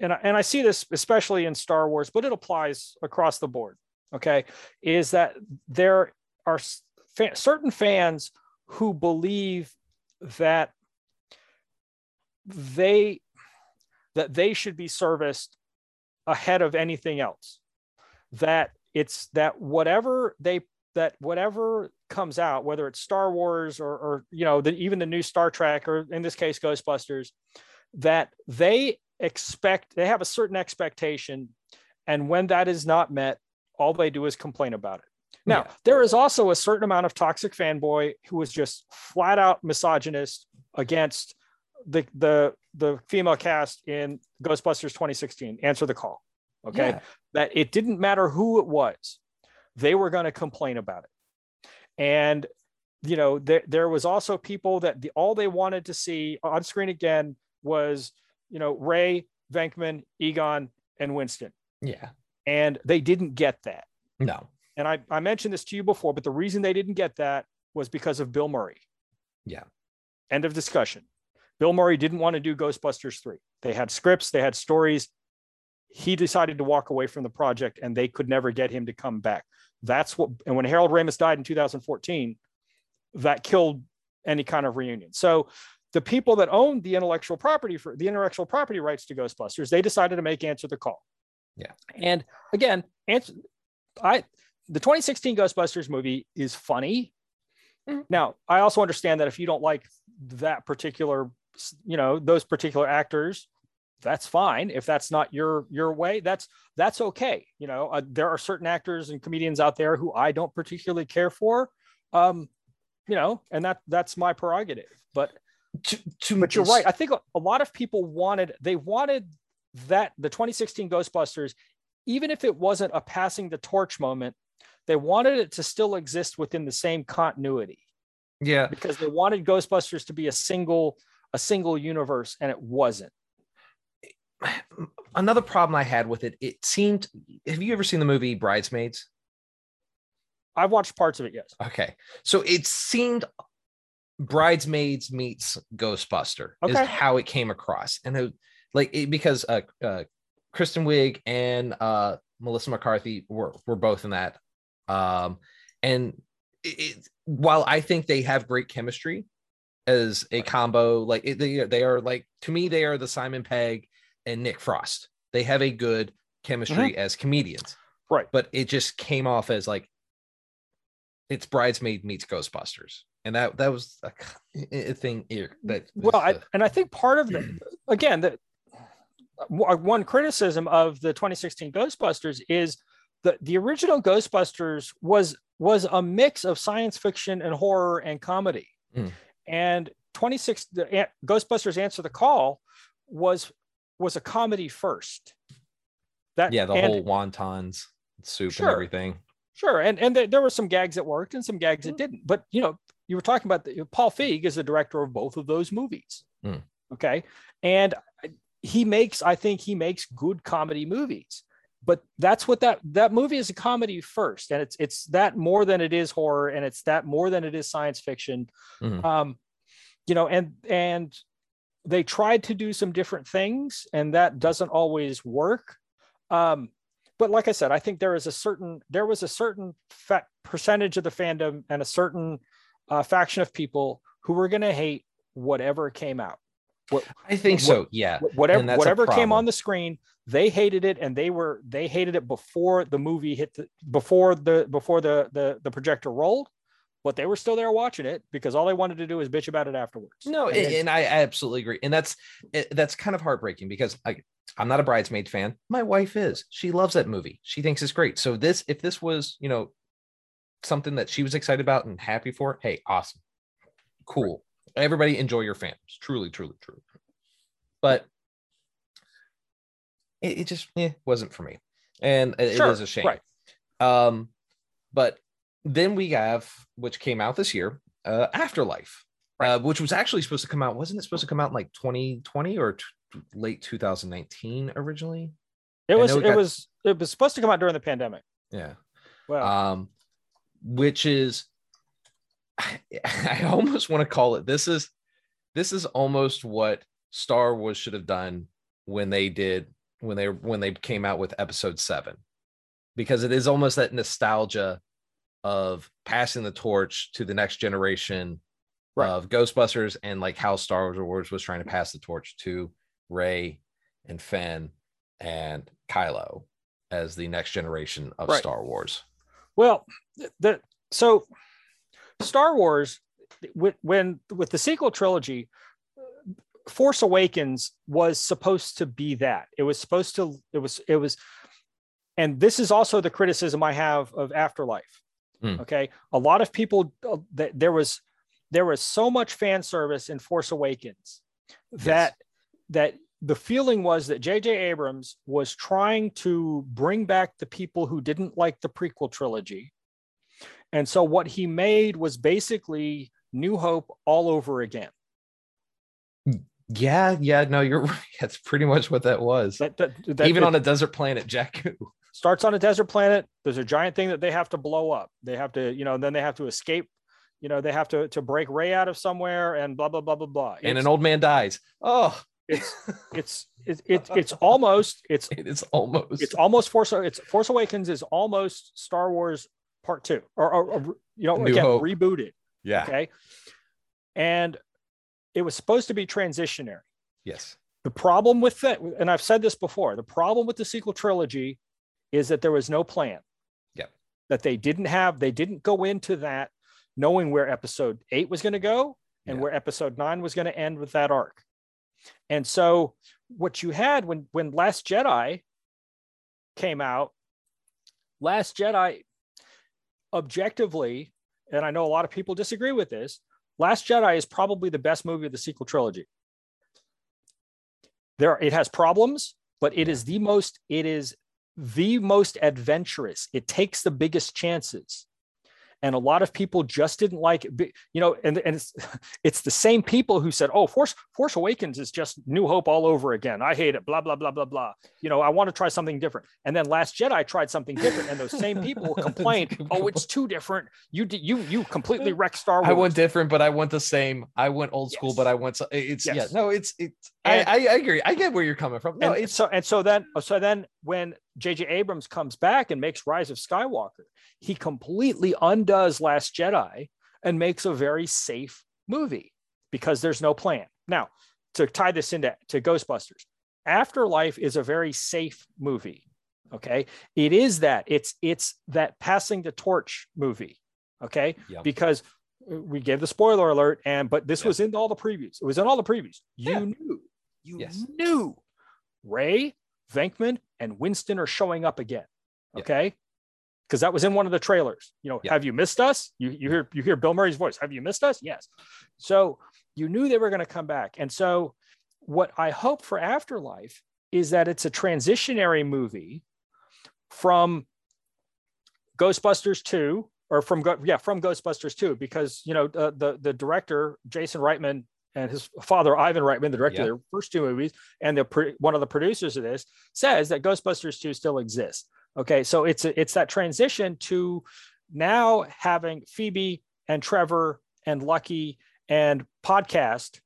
and I, and I see this especially in star wars but it applies across the board okay is that there are fa- certain fans who believe that they that they should be serviced ahead of anything else. That it's that whatever they that whatever comes out whether it's star wars or, or you know the, even the new star trek or in this case ghostbusters that they expect they have a certain expectation and when that is not met all they do is complain about it now
Yeah.
there is also a certain amount of toxic fanboy who is just flat out misogynist against the the the female cast in ghostbusters 2016 answer the call okay
Yeah.
that it didn't matter who it was they were going to complain about it and you know there, there was also people that the, all they wanted to see on screen again was you know ray venkman egon and winston
Yeah.
and they didn't get that
No.
and I, I mentioned this to you before but the reason they didn't get that was because of bill murray
Yeah.
End of discussion. Bill Murray didn't want to do Ghostbusters 3. They had scripts, they had stories. He decided to walk away from the project and they could never get him to come back. That's what, and when Harold Ramis died in 2014, that killed any kind of reunion. So the people that owned the intellectual property for the intellectual property rights to Ghostbusters, they decided to make Answer the Call.
Yeah.
And again, answer, I the 2016 Ghostbusters movie is funny.
Mhm.
Now, I also understand that if you don't like that particular, you know, those particular actors, that's fine. If that's not your your way, that's that's okay. You know, uh, there are certain actors and comedians out there who I don't particularly care for. Um, you know, and that that's my prerogative. But
To, to
but you're right. I think a, a lot of people wanted they wanted that the 2016 Ghostbusters, even if it wasn't a passing the torch moment, they wanted it to still exist within the same continuity
Yeah.
because they wanted Ghostbusters to be a single a single universe, and it wasn't.
Another problem I had with it, it seemed. Have you ever seen the movie Bridesmaids?
I've watched parts of it, yes.
Okay. So it seemed Bridesmaids meets Ghostbuster is
Okay.
how it came across. And it, like it, because uh, uh Kristen Wiig and uh Melissa McCarthy were were both in that. Um and it, it, while I think they have great chemistry as a combo, like it, they, they are like to me, they are the Simon Pegg and Nick Frost. They have a good chemistry as comedians.
Right.
But it just came off as like it's bridesmaid meets ghostbusters and that that was a, a thing here that
Well, I,
uh,
and I think part of the again that uh, one criticism of the 2016 Ghostbusters is that the original Ghostbusters was was a mix of science fiction and horror and comedy,
Mm.
and 26 the Ghostbusters Answer the Call was was a comedy first. That
yeah the
and-
whole wontons soup
Sure.
and everything
Sure, and and there, there were some gags that worked and some gags that mm-hmm. didn't. But you know, you were talking about the, Paul Feig is the director of both of those movies.
Mm.
Okay, and he makes, I think, he makes good comedy movies. But that's what that that movie is a comedy first, and it's it's that more than it is horror, and it's that more than it is science fiction.
Mhm.
Um, you know, and and they tried to do some different things, and that doesn't always work. Um, but like I said, I think there is a certain there was a certain percentage of the fandom and a certain uh, faction of people who were going to hate whatever came out.
i think
What-
so yeah
Whatever
And that's a
whatever came on the screen, they hated it, and they were they hated it before the movie hit the before the before the the the projector rolled. But they were still there watching it because all they wanted to do was bitch about it afterwards.
no
And
and, and i absolutely agree and that's that's kind of heartbreaking because i i'm not a bridesmaid fan my wife is she loves that movie she thinks it's great so this if this was you know something that she was excited about and happy for hey awesome. Cool. Everybody enjoy your fandoms truly truly truly. But it, it just eh, wasn't for me. And it-
Sure,
it is a shame.
right.
um but then we have which came out this year uh afterlife uh, which was actually supposed to come out wasn't it supposed to come out in like 2020 or t- late 2019 originally?
It was it
it got-
was it was supposed to come out during the pandemic.
yeah.
Well,
um which is I, I almost want to call it this is this is almost what Star Wars should have done when they did when they when they came out with episode 7 because it is almost that nostalgia of passing the torch to the next generation
Right.
of Ghostbusters and like how Star Wars was trying to pass the torch to Rey and Finn and Kylo as the next generation of
Right.
Star Wars.
Well, the so Star Wars with when with the sequel trilogy, Force Awakens was supposed to be that. It was supposed to. It was. It was. And this is also the criticism I have of Afterlife.
Hmm.
Okay, a lot of people. Uh, th- there was there was so much fan service in Force Awakens that that the feeling was that J.J. Abrams was trying to bring back the people who didn't like the prequel trilogy. And so what he made was basically New Hope all over again.
Yeah, yeah, no, you're right. That's pretty much what that was.
That, that, that
Even on a desert planet, Jakku.
starts on a desert planet. There's a giant thing that they have to blow up. They have to, you know, then they have to escape, you know they have to to break Rey out of somewhere and blah blah blah blah blah.
and
It's-
an old man dies. Oh,
it's it's it's it's it's almost it's
it is almost.
it's almost Force it's Force Awakens is almost Star Wars Part Two or, or, or, you know
New
again
Hope.
rebooted.
yeah.
Okay, and it was supposed to be transitionary.
Yes.
The problem with that, and I've said this before, the problem with the sequel trilogy is that there was no plan.
yeah
That they didn't have, they didn't go into that knowing where episode eight was going to go and
Yeah.
where episode nine was going to end with that arc. And so what you had when when Last Jedi came out, Last Jedi objectively, and I know a lot of people disagree with this, Last Jedi is probably the best movie of the sequel trilogy. There it has problems, but it is the most it is the most adventurous. It takes the biggest chances. And a lot of people just didn't like it. You know, and, and it's it's the same people who said, "Oh, Force Force Awakens is just New Hope all over again. I hate it." Blah blah blah blah blah. You know, I want to try something different. And then Last Jedi tried something different, and those same people complained, "Oh, it's too different. You did you you completely wrecked Star Wars."
I want different, but I want the same. I went old school,
Yes.
but I want so it's yeah.
Yes.
No, it's it's.
And-
I, I agree. I get where you're coming from. No,
and so and so then so then when J.J. Abrams comes back and makes Rise of Skywalker, he completely undoes Last Jedi and makes a very safe movie because there's no plan. Now, to tie this into to Ghostbusters, Afterlife is a very safe movie. Okay, it is that it's it's that passing the torch movie. Okay,
Yeah.
because we gave the spoiler alert, and but this
Yeah.
was in all the previews. It was in all the previews. You
Yeah.
knew, you
Yes.
knew Ray, Venkman, and Winston are showing up again.
Yeah.
Okay. Because that was in one of the trailers. You know,
Yeah.
have you missed us? You, you hear you hear Bill Murray's voice. Have you missed us? Yes. So you knew they were going to come back. And so what I hope for Afterlife is that it's a transitionary movie from Ghostbusters 2 or from yeah, from Ghostbusters 2 because you know the, the director Jason Reitman and his father Ivan Reitman, the director
Yeah.
of the first two movies, and the one of the producers of this says that Ghostbusters 2 still exists. Okay, so it's it's that transition to now having Phoebe and Trevor and Lucky and podcast,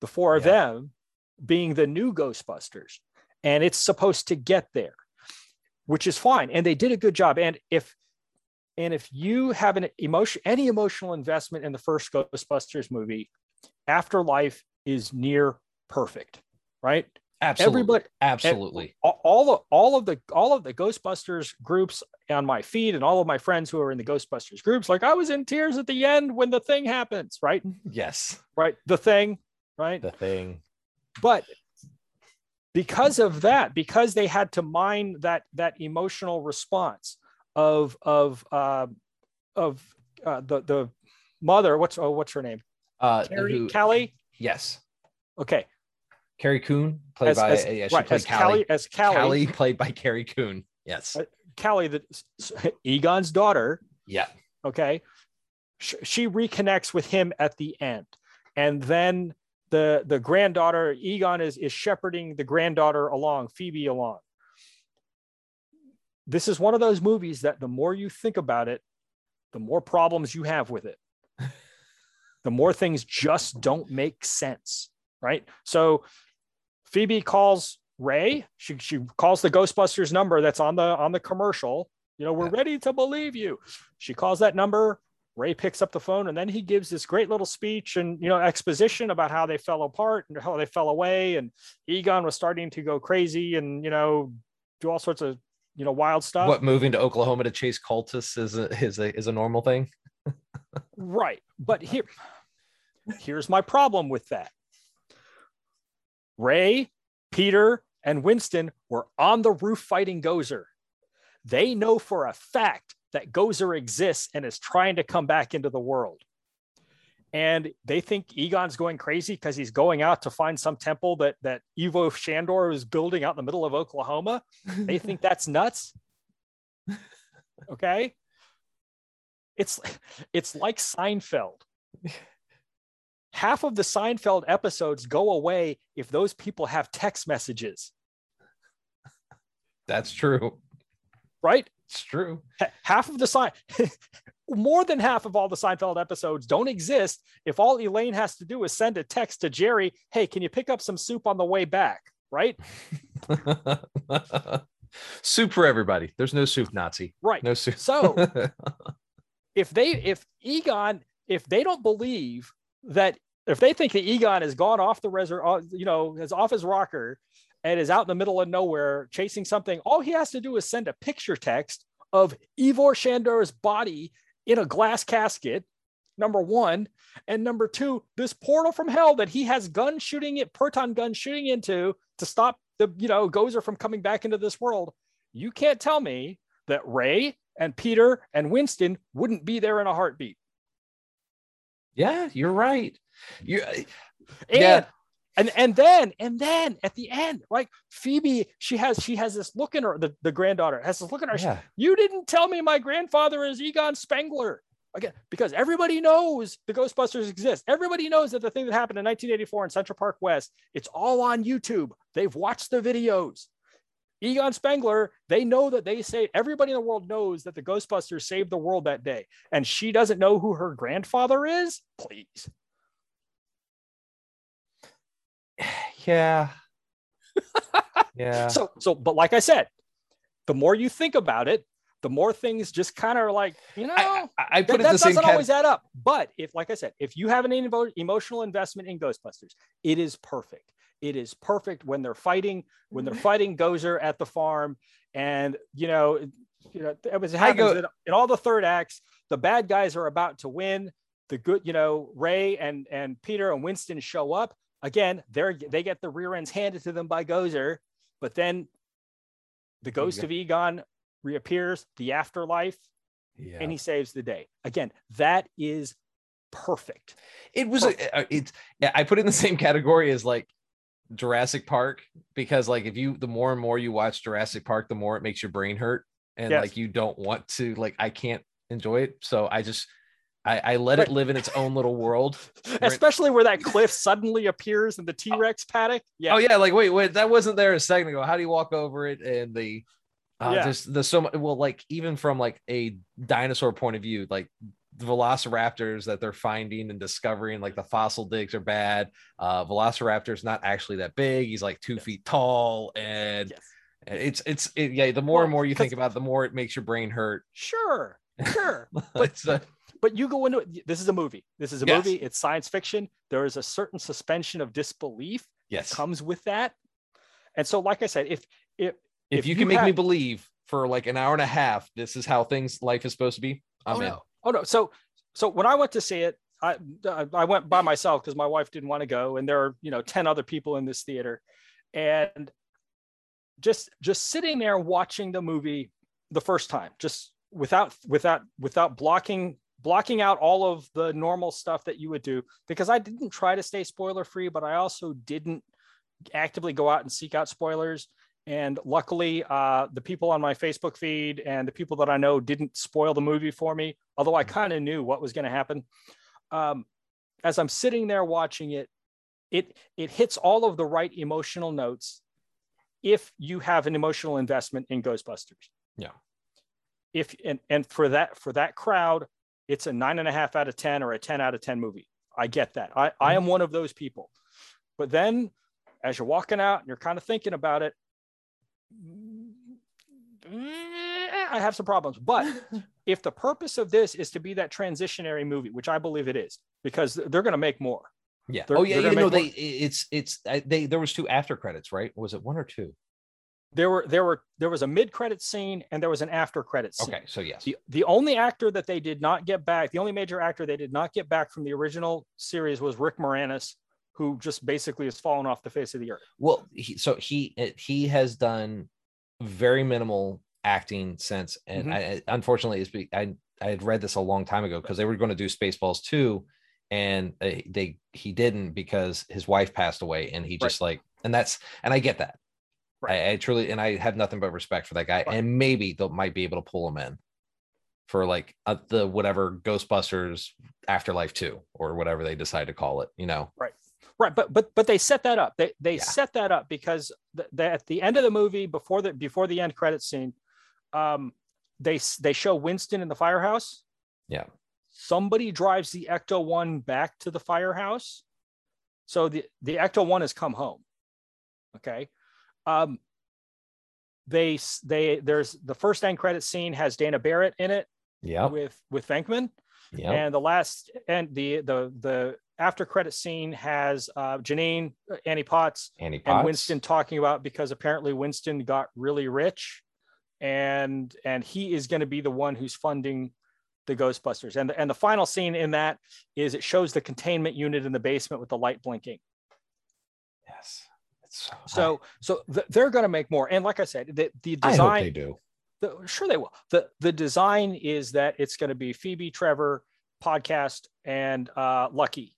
the four of
Yeah.
them being the new Ghostbusters, and it's supposed to get there, which is fine, and they did a good job. And if and if you have an emotion, any emotional investment in the first Ghostbusters movie, Afterlife is near perfect, right?
absolutely
Everybody,
absolutely.
all, of all of the all of the Ghostbusters groups on my feed and all of my friends who are in the Ghostbusters groups, like I was in tears at the end when the thing happens, right?
Yes.
Right, the thing, right?
The thing.
but because of that because they had to mine that that emotional response of of uh, of uh, the the mother what's oh what's her name
Uh,
Carrie
who-
Callie
yes.
okay
Carrie Coon played
as,
by
as,
yeah, she
right,
played
as
Callie.
Callie as Callie
Callie played by Carrie Coon. Yes.
Uh, Callie the Egon's daughter
Yeah.
okay Sh- she reconnects with him at the end and then the the granddaughter egon is is shepherding the granddaughter along phoebe along this is one of those movies that the more you think about it the more problems you have with it the more things just don't make sense right? So phoebe calls ray. She, she calls the ghostbusters number that's on the on the commercial. You know we're ready to believe you. She calls that number. Ray picks up the phone and then he gives this great little speech and you know exposition about how they fell apart and how they fell away. And egon was starting to go crazy and you know do all sorts of you know wild stuff.
What moving to Oklahoma to chase cultists is a is a is a normal thing?
Right. But here, here's my problem with that. Ray, Peter, and Winston were on the roof fighting Gozer. They know for a fact that Gozer exists and is trying to come back into the world. And they think Egon's going crazy because he's going out to find some temple that that Ivo Shandor is building out in the middle of Oklahoma. They think that's nuts. Okay. It's it's like Seinfeld. Half of the Seinfeld episodes go away if those people have text messages,
That's true.
right?
It's true.
Half of the sign more than half of all the Seinfeld episodes don't exist if all Elaine has to do is send a text to Jerry, "Hey, can you pick up some soup on the way back?" Right?
soup for everybody. There's no soup Nazi.
Right.
No soup.
So if they if Egon if they don't believe that if they think that Egon has gone off the reservoir, uh, you know, is off his rocker and is out in the middle of nowhere chasing something, all he has to do is send a picture text of Ivo Shandor's body in a glass casket. Number one, and number two, this portal from hell that he has gun shooting it, proton gun shooting into to stop the you know Gozer from coming back into this world. You can't tell me that Ray and Peter and Winston wouldn't be there in a heartbeat.
Yeah, you're right. You uh,
and yeah. and and then and then at the end, like Phoebe, she has she has this look in her, the, the granddaughter has this look in her. Yeah. She, you didn't tell me my grandfather is Egon Spengler. Again, because everybody knows the Ghostbusters exist. Everybody knows that the thing that happened in 1984 in Central Park West, it's all on YouTube. They've watched the videos. Egon Spengler, they know that they say everybody in the world knows that the Ghostbusters saved the world that day. And she doesn't know who her grandfather is? Please.
Yeah. yeah.
So, so, but like I said, the more you think about it, the more things just kind of like, you know, I,
I put
that,
the
doesn't always add up. But if, like I said, if you have an emotional investment in Ghostbusters, it is perfect. It is perfect when they're fighting, when they're mm-hmm. fighting Gozer at the farm. And, you know, you know, it was happens go, in, in all the third acts, the bad guys are about to win. The good, you know, Ray and and Peter and Winston show up again. They're they get the rear ends handed to them by Gozer, but then the ghost of Egon reappears, the afterlife, yeah. and he saves the day. Again, that is perfect.
It was perfect. A, it's I put it in the same category as like Jurassic Park because like if you the more and more you watch Jurassic Park, the more it makes your brain hurt and yes. like you don't want to like I can't enjoy it. So I just I, I let right. it live in its own little world.
Especially where that cliff suddenly appears in the T-Rex paddock.
Yeah. Oh yeah, like wait, wait, that wasn't there a second ago. How do you walk over it? And the uh, yeah. just the so much well, like even from like a dinosaur point of view, like velociraptors that they're finding and discovering like the fossil digs are bad. Uh velociraptor's not actually that big. He's like two feet tall and yes. it's it's it, yeah the more well, and more you think about it, the more it makes your brain hurt.
Sure sure. But uh, but you go into it this is a movie. This is a yes. movie. It's science fiction. There is a certain suspension of disbelief
yes.
comes with that. And so like i said if if
if, if you, you can make me believe for like an hour and a half this is how things life is supposed to be i'm
oh,
in.
no. Oh no. So so when I went to see it, I I went by myself because my wife didn't want to go, and there are you know ten other people in this theater, and just just sitting there watching the movie the first time, just without without without blocking blocking out all of the normal stuff that you would do because I didn't try to stay spoiler free, but I also didn't actively go out and seek out spoilers. And luckily, uh, the people on my Facebook feed and the people that I know didn't spoil the movie for me, although I kind of knew what was going to happen. Um, as I'm sitting there watching it, it it hits all of the right emotional notes if you have an emotional investment in Ghostbusters.
Yeah.
If and, and for that for that crowd, it's a nine and a half out of ten or a 10 out of 10 movie. I get that. I, I am one of those people. But then as you're walking out and you're kind of thinking about it, Mm, I have some problems. But if the purpose of this is to be that transitionary movie, which I believe it is, because they're going to make more.
Yeah. They're, oh yeah. You know they it's it's they there was two after credits, right? Was it one or two?
There were there were there was a mid credit scene and there was an after credit scene.
Okay, so yes.
The, the only actor that they did not get back, the only major actor they did not get back from the original series was Rick Moranis, who just basically has fallen off the face of the earth.
Well, he, so he he has done very minimal acting since, and mm-hmm. I, unfortunately, it's I I had read this a long time ago because they were going to do Spaceballs two, and they, they he didn't because his wife passed away, and he just right. like, and that's and I get that. Right. I, I, truly and I have nothing but respect for that guy, right. and maybe they might be able to pull him in for like uh, the whatever Ghostbusters Afterlife two or whatever they decide to call it. You know,
right. Right, but but but they set that up. They they yeah. set that up because at the end of the movie, before the before the end credit scene, um, they they show Winston in the firehouse,
Yeah.
Somebody drives the Ecto One back to the firehouse. So the the Ecto One has come home. Okay. Um, they they there's the first end credit scene has Dana Barrett in it
Yeah.
with with Venkman,
Yeah.
and the last and the the the after credit scene has uh, Janine, uh, Annie Potts,
Annie
and Winston talking about because apparently Winston got really rich, and and he is going to be the one who's funding the Ghostbusters. And the, and the final scene in that is it shows the containment unit in the basement with the light blinking.
Yes. It's so,
So so th- they're going to make more. And like I said, the the
I, I hope
design
they do.
the, sure they will. The the design is that it's going to be Phoebe, Trevor, podcast, and uh, Lucky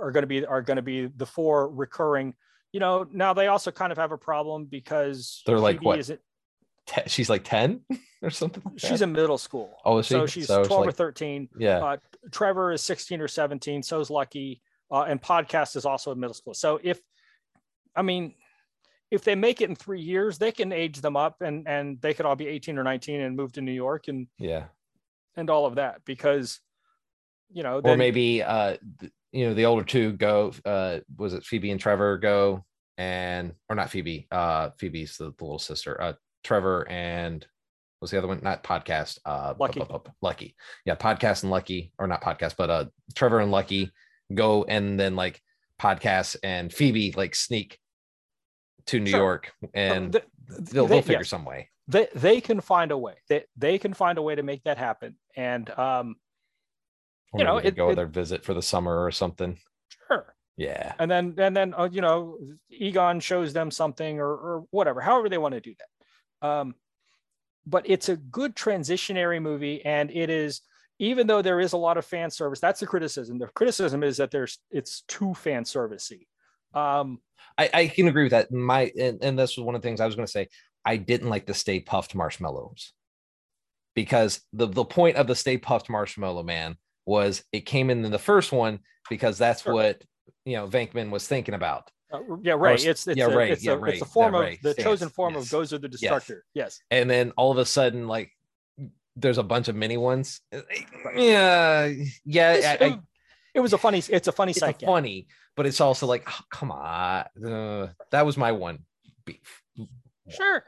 are going to be are going to be the four recurring. You know, now they also kind of have a problem because
They're like
Phoebe
what?
Isn't,
Te- she's like 10 or something. like
she's in middle school.
Oh, is
so
she?
she's
So it's
12 or 13.
yeah.
Uh, Trevor is 16 or 17. So is Lucky. Uh, and podcast is also in middle school. So if, I mean, if they make it in three years, they can age them up and and they could all be 18 or 19 and move to New York and
yeah.
and all of that because, you know,
or
then-
maybe uh you know the older two go uh was it phoebe and trevor go and or not phoebe uh phoebe's the, the little sister uh trevor and was the other one not podcast uh
Lucky.
lucky yeah podcast and lucky or not podcast but uh trevor and lucky go and then like podcast and phoebe like sneak to new
Sure.
york and
th-
they'll, they'll figure
yes,
some way
they they can find a way. They they can find a way to make that happen. And um,
or
You know, it-
go
it-
their visit for the summer or something
sure.
yeah
And then and then uh, you know, Egon shows them something or or whatever, however they want to do that. Um, but it's a good transitionary movie, and it is even though there is a lot of fan service. That's the criticism. The criticism is that there's it's too fan servicey. Um,
I, I can agree with that. My and, and this was one of the things I was going to say. I didn't like the Stay Puft marshmallows because the the point of the Stay Puft Marshmallow Man was it came in the first one because that's
Sure.
what you know Venkman was thinking about.
uh, yeah, right. It's it's
yeah,
a,
right,
it's
yeah,
a,
right,
it's a form of
right,
the
stance,
chosen form
yes.
of Gozer the Destructor. Yes.
And then all of a sudden, like there's a bunch of mini ones. Yeah, yeah. I, I,
it, was a funny. It's a funny
it's
gag.
funny, but it's also like, oh, come on. Uh, that was my one beef.
Sure.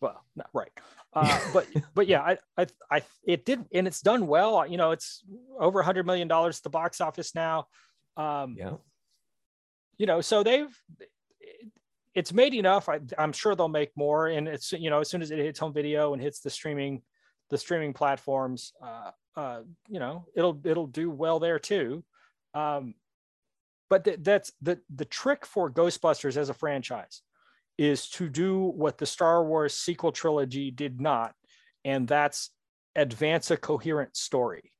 Well, not right. Uh, but but yeah, I, I I it did and it's done well. You know, it's over a hundred million dollars at the box office now. Um,
Yeah.
you know, so they've it's made enough. I, I'm sure they'll make more. And it's you know, as soon as it hits home video and hits the streaming, the streaming platforms, uh, uh, you know, it'll it'll do well there too. Um, but th- that's the the trick for Ghostbusters as a franchise is to do what the Star Wars sequel trilogy did not, and that's advance a coherent story.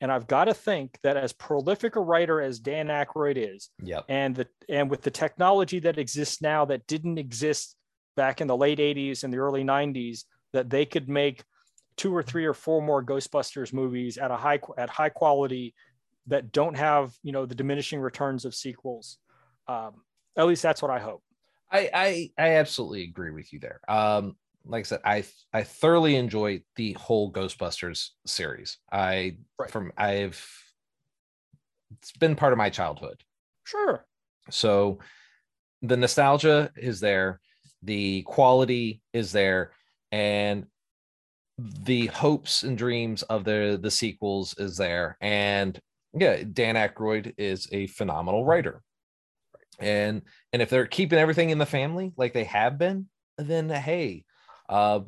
And I've got to think that as prolific a writer as Dan Aykroyd is,
Yep.
and the and with the technology that exists now that didn't exist back in the late 80s and the early 90s, that they could make two or three or four more Ghostbusters movies at a high at high quality that don't have you know the diminishing returns of sequels. Um, at least that's what I hope.
I, I I absolutely agree with you there. Um, like I said, I I thoroughly enjoy the whole Ghostbusters series. I
Right.
from I've it's been part of my childhood.
Sure.
So the nostalgia is there, the quality is there, and the hopes and dreams of the the sequels is there. And yeah, Dan Aykroyd is a phenomenal writer. And and if they're keeping everything in the family like they have been, then hey, uh,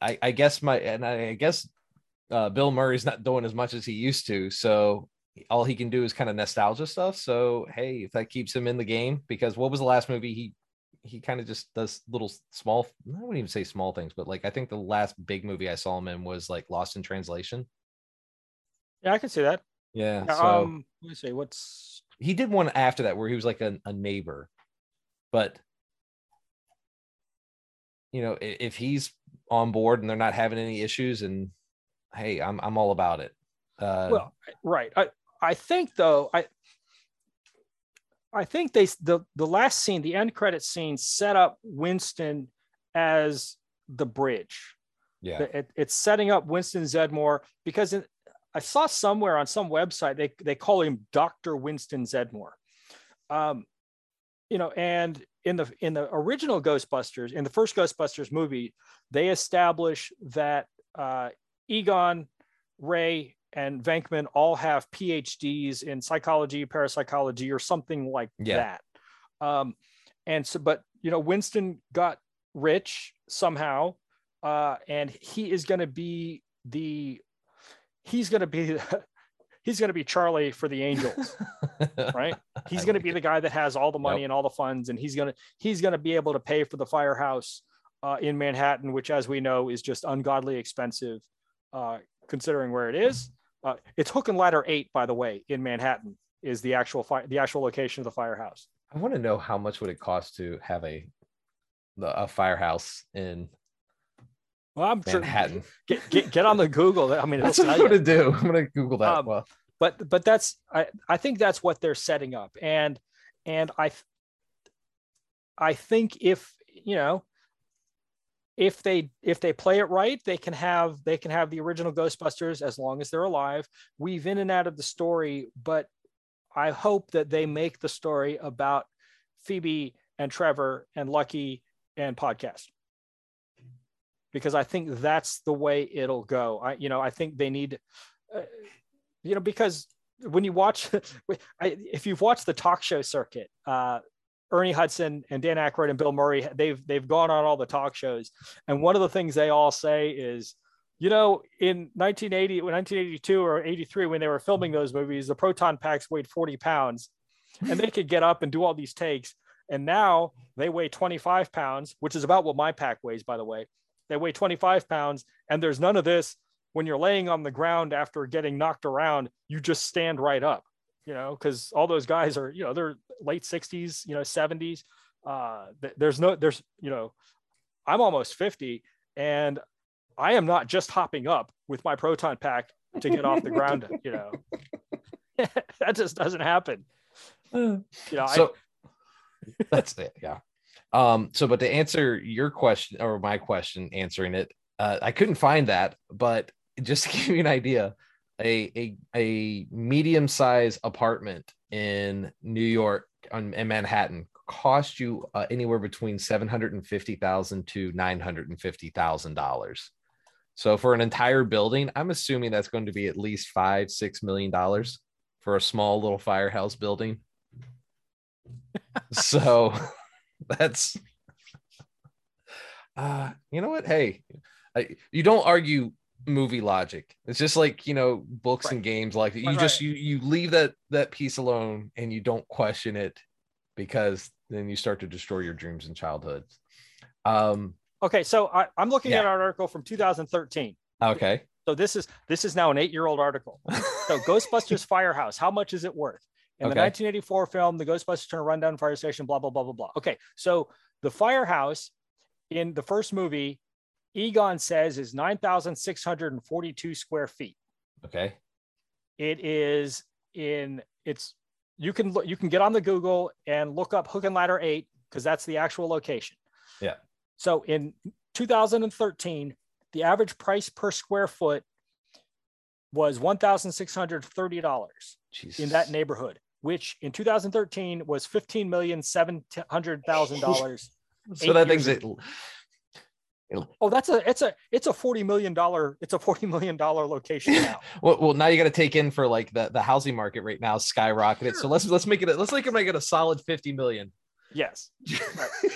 I, I guess my and I, I guess uh, Bill Murray's not doing as much as he used to, so all he can do is kind of nostalgia stuff. So hey, if that keeps him in the game, because what was the last movie he he kind of just does little small I wouldn't even say small things, but like I think the last big movie I saw him in was like Lost in Translation.
Yeah, I can see that.
Yeah.
Yeah,
So
um, let me see. What's
he did one after that where he was like a, a neighbor, but you know, if he's on board and they're not having any issues, and hey, I'm I'm all about it. Uh,
well, right. I I think though I I think they the the last scene, the end credit scene, set up Winston as the bridge.
yeah,
It, it's setting up Winston Zeddemore because in, I saw somewhere on some website they they call him Dr. Winston Zeddemore. Um, you know, and in the in the original Ghostbusters, in the first Ghostbusters movie, they establish that uh, Egon, Ray, and Venkman all have PhDs in psychology, parapsychology, or something like
Yeah.
that. Um, and so, but you know, Winston got rich somehow, uh, and he is going to be the he's going to be he's going to be Charlie for the Angels, right? He's going to be the guy that has all the money
Yep.
and all the funds, and he's going to he's going to be able to pay for the firehouse uh, in Manhattan, which, as we know, is just ungodly expensive, uh, considering where it is. Uh, it's Hook and Ladder Eight, by the way, in Manhattan is the actual fi- the actual location of the firehouse.
I want to know how much would it cost to have a the, a firehouse in
Well, I'm sure get, get get on the Google. I mean,
That's what I'm gonna do. I'm gonna Google that.
Um,
well,
but but that's I I think that's what they're setting up, and and I I think if you know if they if they play it right, they can have they can have the original Ghostbusters as long as they're alive, weave in and out of the story. But I hope that they make the story about Phoebe and Trevor and Lucky and podcast because I think that's the way it'll go. I you know I think they need. Uh, you know because when you watch if you've watched the talk show circuit uh ernie hudson and dan Aykroyd and bill murray they've they've gone on all the talk shows and one of the things they all say is you know in 1980 1982 or 83 when they were filming those movies the proton packs weighed 40 pounds and they could get up and do all these takes and now they weigh 25 pounds which is about what my pack weighs by the way they weigh 25 pounds and there's none of this when you're laying on the ground after getting knocked around, you just stand right up, you know, because all those guys are, you know, they're late 60s, you know, 70s. Uh, there's no, there's, you know, I'm almost 50 and I am not just hopping up with my proton pack to get off the ground, you know, that just doesn't happen. You know, I-
so that's it. Yeah. Um. So, but to answer your question or my question, answering it, uh, I couldn't find that, but just to give you an idea, a a a medium size apartment in New York on in Manhattan cost you uh, anywhere between seven hundred and fifty thousand to nine hundred and fifty thousand dollars. So for an entire building, I'm assuming that's going to be at least five six million dollars for a small little firehouse building. so that's uh you know what hey I, you don't argue movie logic it's just like you know books and games like that. you
Right,
just
right.
you you leave that that piece alone and you don't question it because then you start to destroy your dreams and childhoods um
okay. So I, I'm looking
Yeah.
at an article from 2013.
okay
So this is, this is now an eight year old article. So Ghostbusters Firehouse, how much is it worth? In the 1984 film, the Ghostbusters turn a rundown fire station, blah, blah, blah, blah, blah. Okay. So the firehouse in the first movie, Egon says is 9,642 square feet.
okay
It is in, it's, you can look, you can get on the Google and look up Hook and Ladder 8 because that's the actual location.
Yeah.
So in 2013, the average price per square foot was $1,630
Jesus.
in that neighborhood, which in 2013 was fifteen million seven hundred thousand dollars.
so that thing's it
Oh, that's a it's a it's a forty million dollar it's a forty million dollar location now.
well, well now you got to take in for like the the housing market right now skyrocketed so let's let's make it let's make it make it a solid 50 million
yes,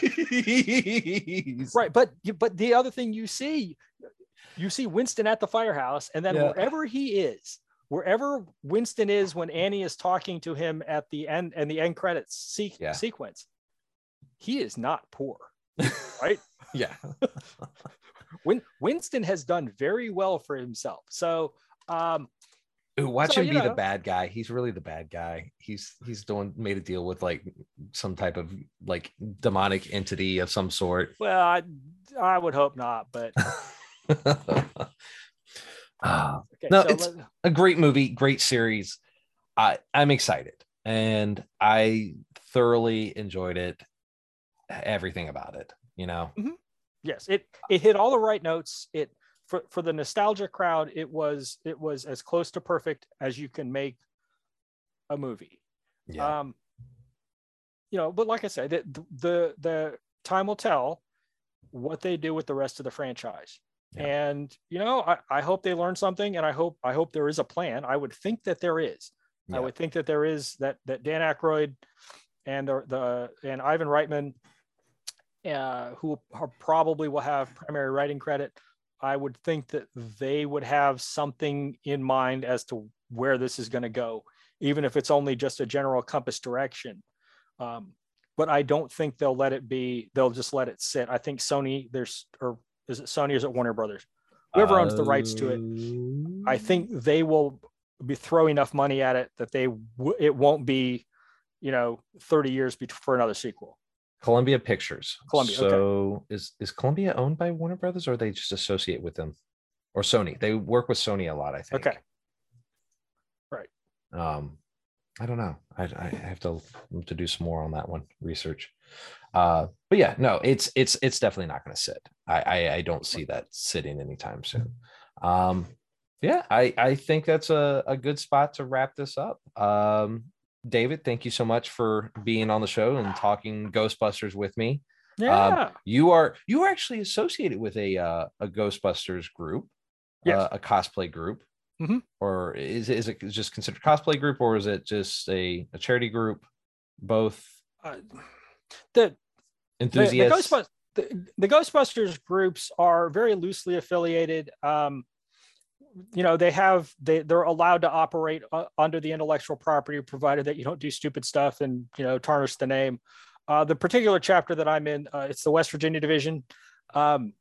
Jeez.
right. But but the other thing you see, you see Winston at the firehouse, and then
Yeah.
wherever he is, wherever Winston is when Annie is talking to him at the end and the end credits se-
Yeah.
sequence, he is not poor. Right.
yeah
Win- Winston has done very well for himself. So, um,
watch
So,
him be the bad guy he's really the bad guy he's he's doing made a deal with like some type of like demonic entity of some sort
well, I, I would hope not, but
Ah,
okay.
No,
so
it's-
let-
a great movie, great series. I I'm excited and I thoroughly enjoyed it. Everything about it, you know.
yes, it it hit all the right notes. It for for the nostalgia crowd, it was it was as close to perfect as you can make a movie.
Yeah.
Um, you know, but like I said, the, the the time will tell what they do with the rest of the franchise.
Yeah.
And you know, I, I hope they learn something, and I hope I hope there is a plan. I would think that there is.
Yeah.
I would think that there is that that Dan Aykroyd and the, the and Ivan Reitman, uh, who are, probably will have primary writing credit. I would think that they would have something in mind as to where this is going to go, even if it's only just a general compass direction. Um, but I don't think they'll let it be. They'll just let it sit. I think Sony, there's or is it Sony or is it Warner Brothers? Whoever owns the rights to it, I think they will be throw enough money at it that they w- it won't be, you know, 30 years be- for another sequel.
Columbia Pictures.
Columbia, okay.
So is is Columbia owned by Warner Brothers, or they just associate with them, or Sony? They work with Sony a lot, I think.
Okay. Right.
Um, I don't know. I, I have to to do some more on that one research. Uh, but yeah, no, it's it's it's definitely not going to sit. I, I I don't see that sitting anytime soon. Um, yeah, I I think that's a a good spot to wrap this up. Um, David, thank you so much for being on the show and talking Ghostbusters with me.
Yeah.
You are you are actually associated with a uh, a Ghostbusters group,
Yes.
uh, a cosplay group,
Mhm.
or is it, is it just considered cosplay group, or is it just a, a charity group? Both
Uh, the, the, the,
enthusiasts.
Ghostbusters, the, the Ghostbusters groups are very loosely affiliated. Um, you know, they have they they're allowed to operate uh, under the intellectual property, provided that you don't do stupid stuff and you know tarnish the name. Uh, the particular chapter that I'm in, uh, it's the West Virginia division. Um,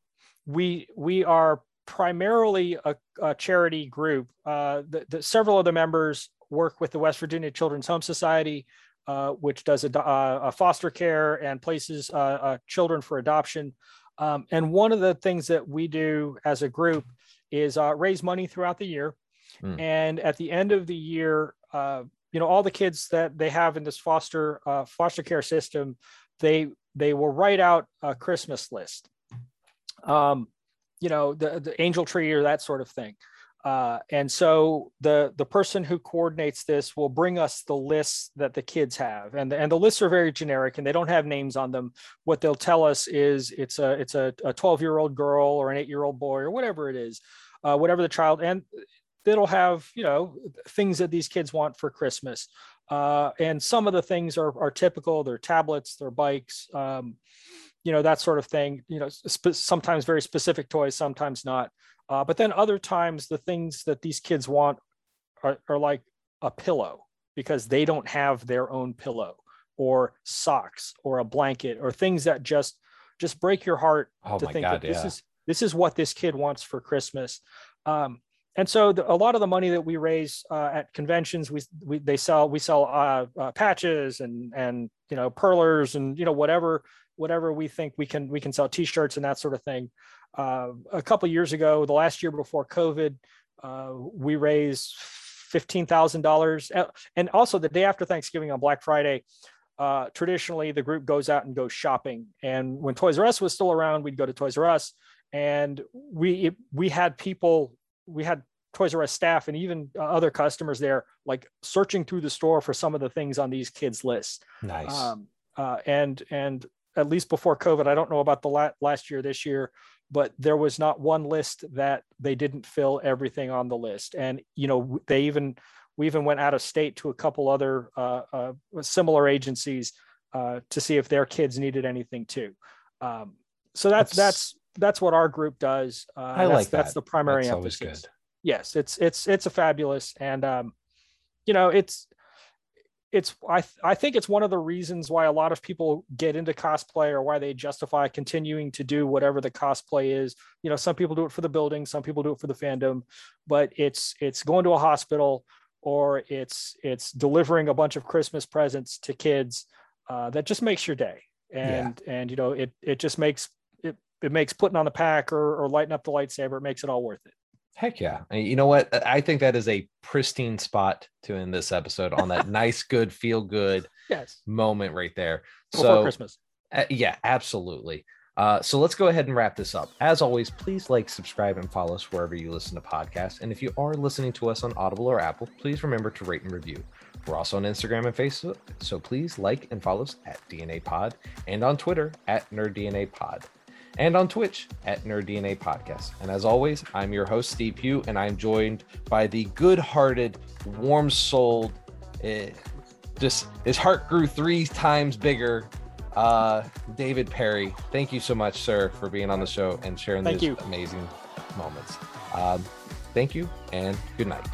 we we are primarily a, a charity group. Uh, the, the, several of the members work with the West Virginia Children's Home Society, uh, which does a, a foster care and places uh, uh, children for adoption. Um, and one of the things that we do as a group is uh, raise money throughout the year.
Mm.
And at the end of the year, uh, you know, all the kids that they have in this foster uh, foster care system, they they will write out a Christmas list. Um, you know, the the angel tree or that sort of thing. Uh, and so the the person who coordinates this will bring us the lists that the kids have, and and the lists are very generic and they don't have names on them. What they'll tell us is it's a it's a 12 year old girl or an eight year old boy or whatever it is, uh, whatever the child, and it'll have you know things that these kids want for Christmas. Uh, and some of the things are are typical. They're tablets, they're bikes, um, you know that sort of thing. You know, sp- sometimes very specific toys, sometimes not. Uh, but then other times, the things that these kids want are, are like a pillow because they don't have their own pillow, or socks, or a blanket, or things that just just break your heart
oh
to think
god,
that this
yeah.
is this is what this kid wants for Christmas. Um, and so the, a lot of the money that we raise uh, at conventions, we, we they sell we sell uh, uh, patches and and you know perlers and you know whatever whatever we think we can we can sell T-shirts and that sort of thing. Uh, a couple years ago, the last year before COVID, uh, we raised fifteen thousand dollars, and also the day after Thanksgiving on Black Friday. Uh, traditionally, the group goes out and goes shopping. And when Toys R Us was still around, we'd go to Toys R Us, and we we had people, we had Toys R Us staff and even uh, other customers there, like searching through the store for some of the things on these kids' lists.
Nice.
Um, uh, and and at least before COVID, I don't know about the la- last year, this year, but there was not one list that they didn't fill everything on the list. And you know, they even we even went out of state to a couple other uh, uh, similar agencies uh, to see if their kids needed anything too. Um, so that's,
That's-
that's that's what our group does. Uh,
I
that's,
like
that's
that.
the primary
That's always
emphasis
good.
yes it's it's it's a fabulous and um you know it's it's i th- i think it's one of the reasons why a lot of people get into cosplay or why they justify continuing to do whatever the cosplay is. You know some people do it for the building some people do it for the fandom but it's it's going to a hospital or it's it's delivering a bunch of christmas presents to kids uh, that just makes your day. And and you know it it just makes it it makes putting on the pack or, or lighting up the lightsaber it makes it all worth it
Heck yeah. You know what? I think that is a pristine spot to end this episode on that nice, good, feel good
yes
moment right there.
before
so,
christmas
uh, yeah, absolutely. Uh, so let's go ahead and wrap this up. As always, please like, subscribe, and follow us wherever you listen to podcasts. And if you are listening to us on Audible or Apple, please remember to rate and review. We're also on Instagram and Facebook, so please like and follow us at DNA Pod and on Twitter at NerdDNA Pod and on Twitch at NerdDNA Podcast. And as always, I'm your host, Steve Pugh, and I'm joined by the good hearted, warm souled, eh, just his heart grew three times bigger uh, David Perry, thank you so much, sir, for being on the show and sharing
thank
these
you.
amazing moments. Um, thank you and good night.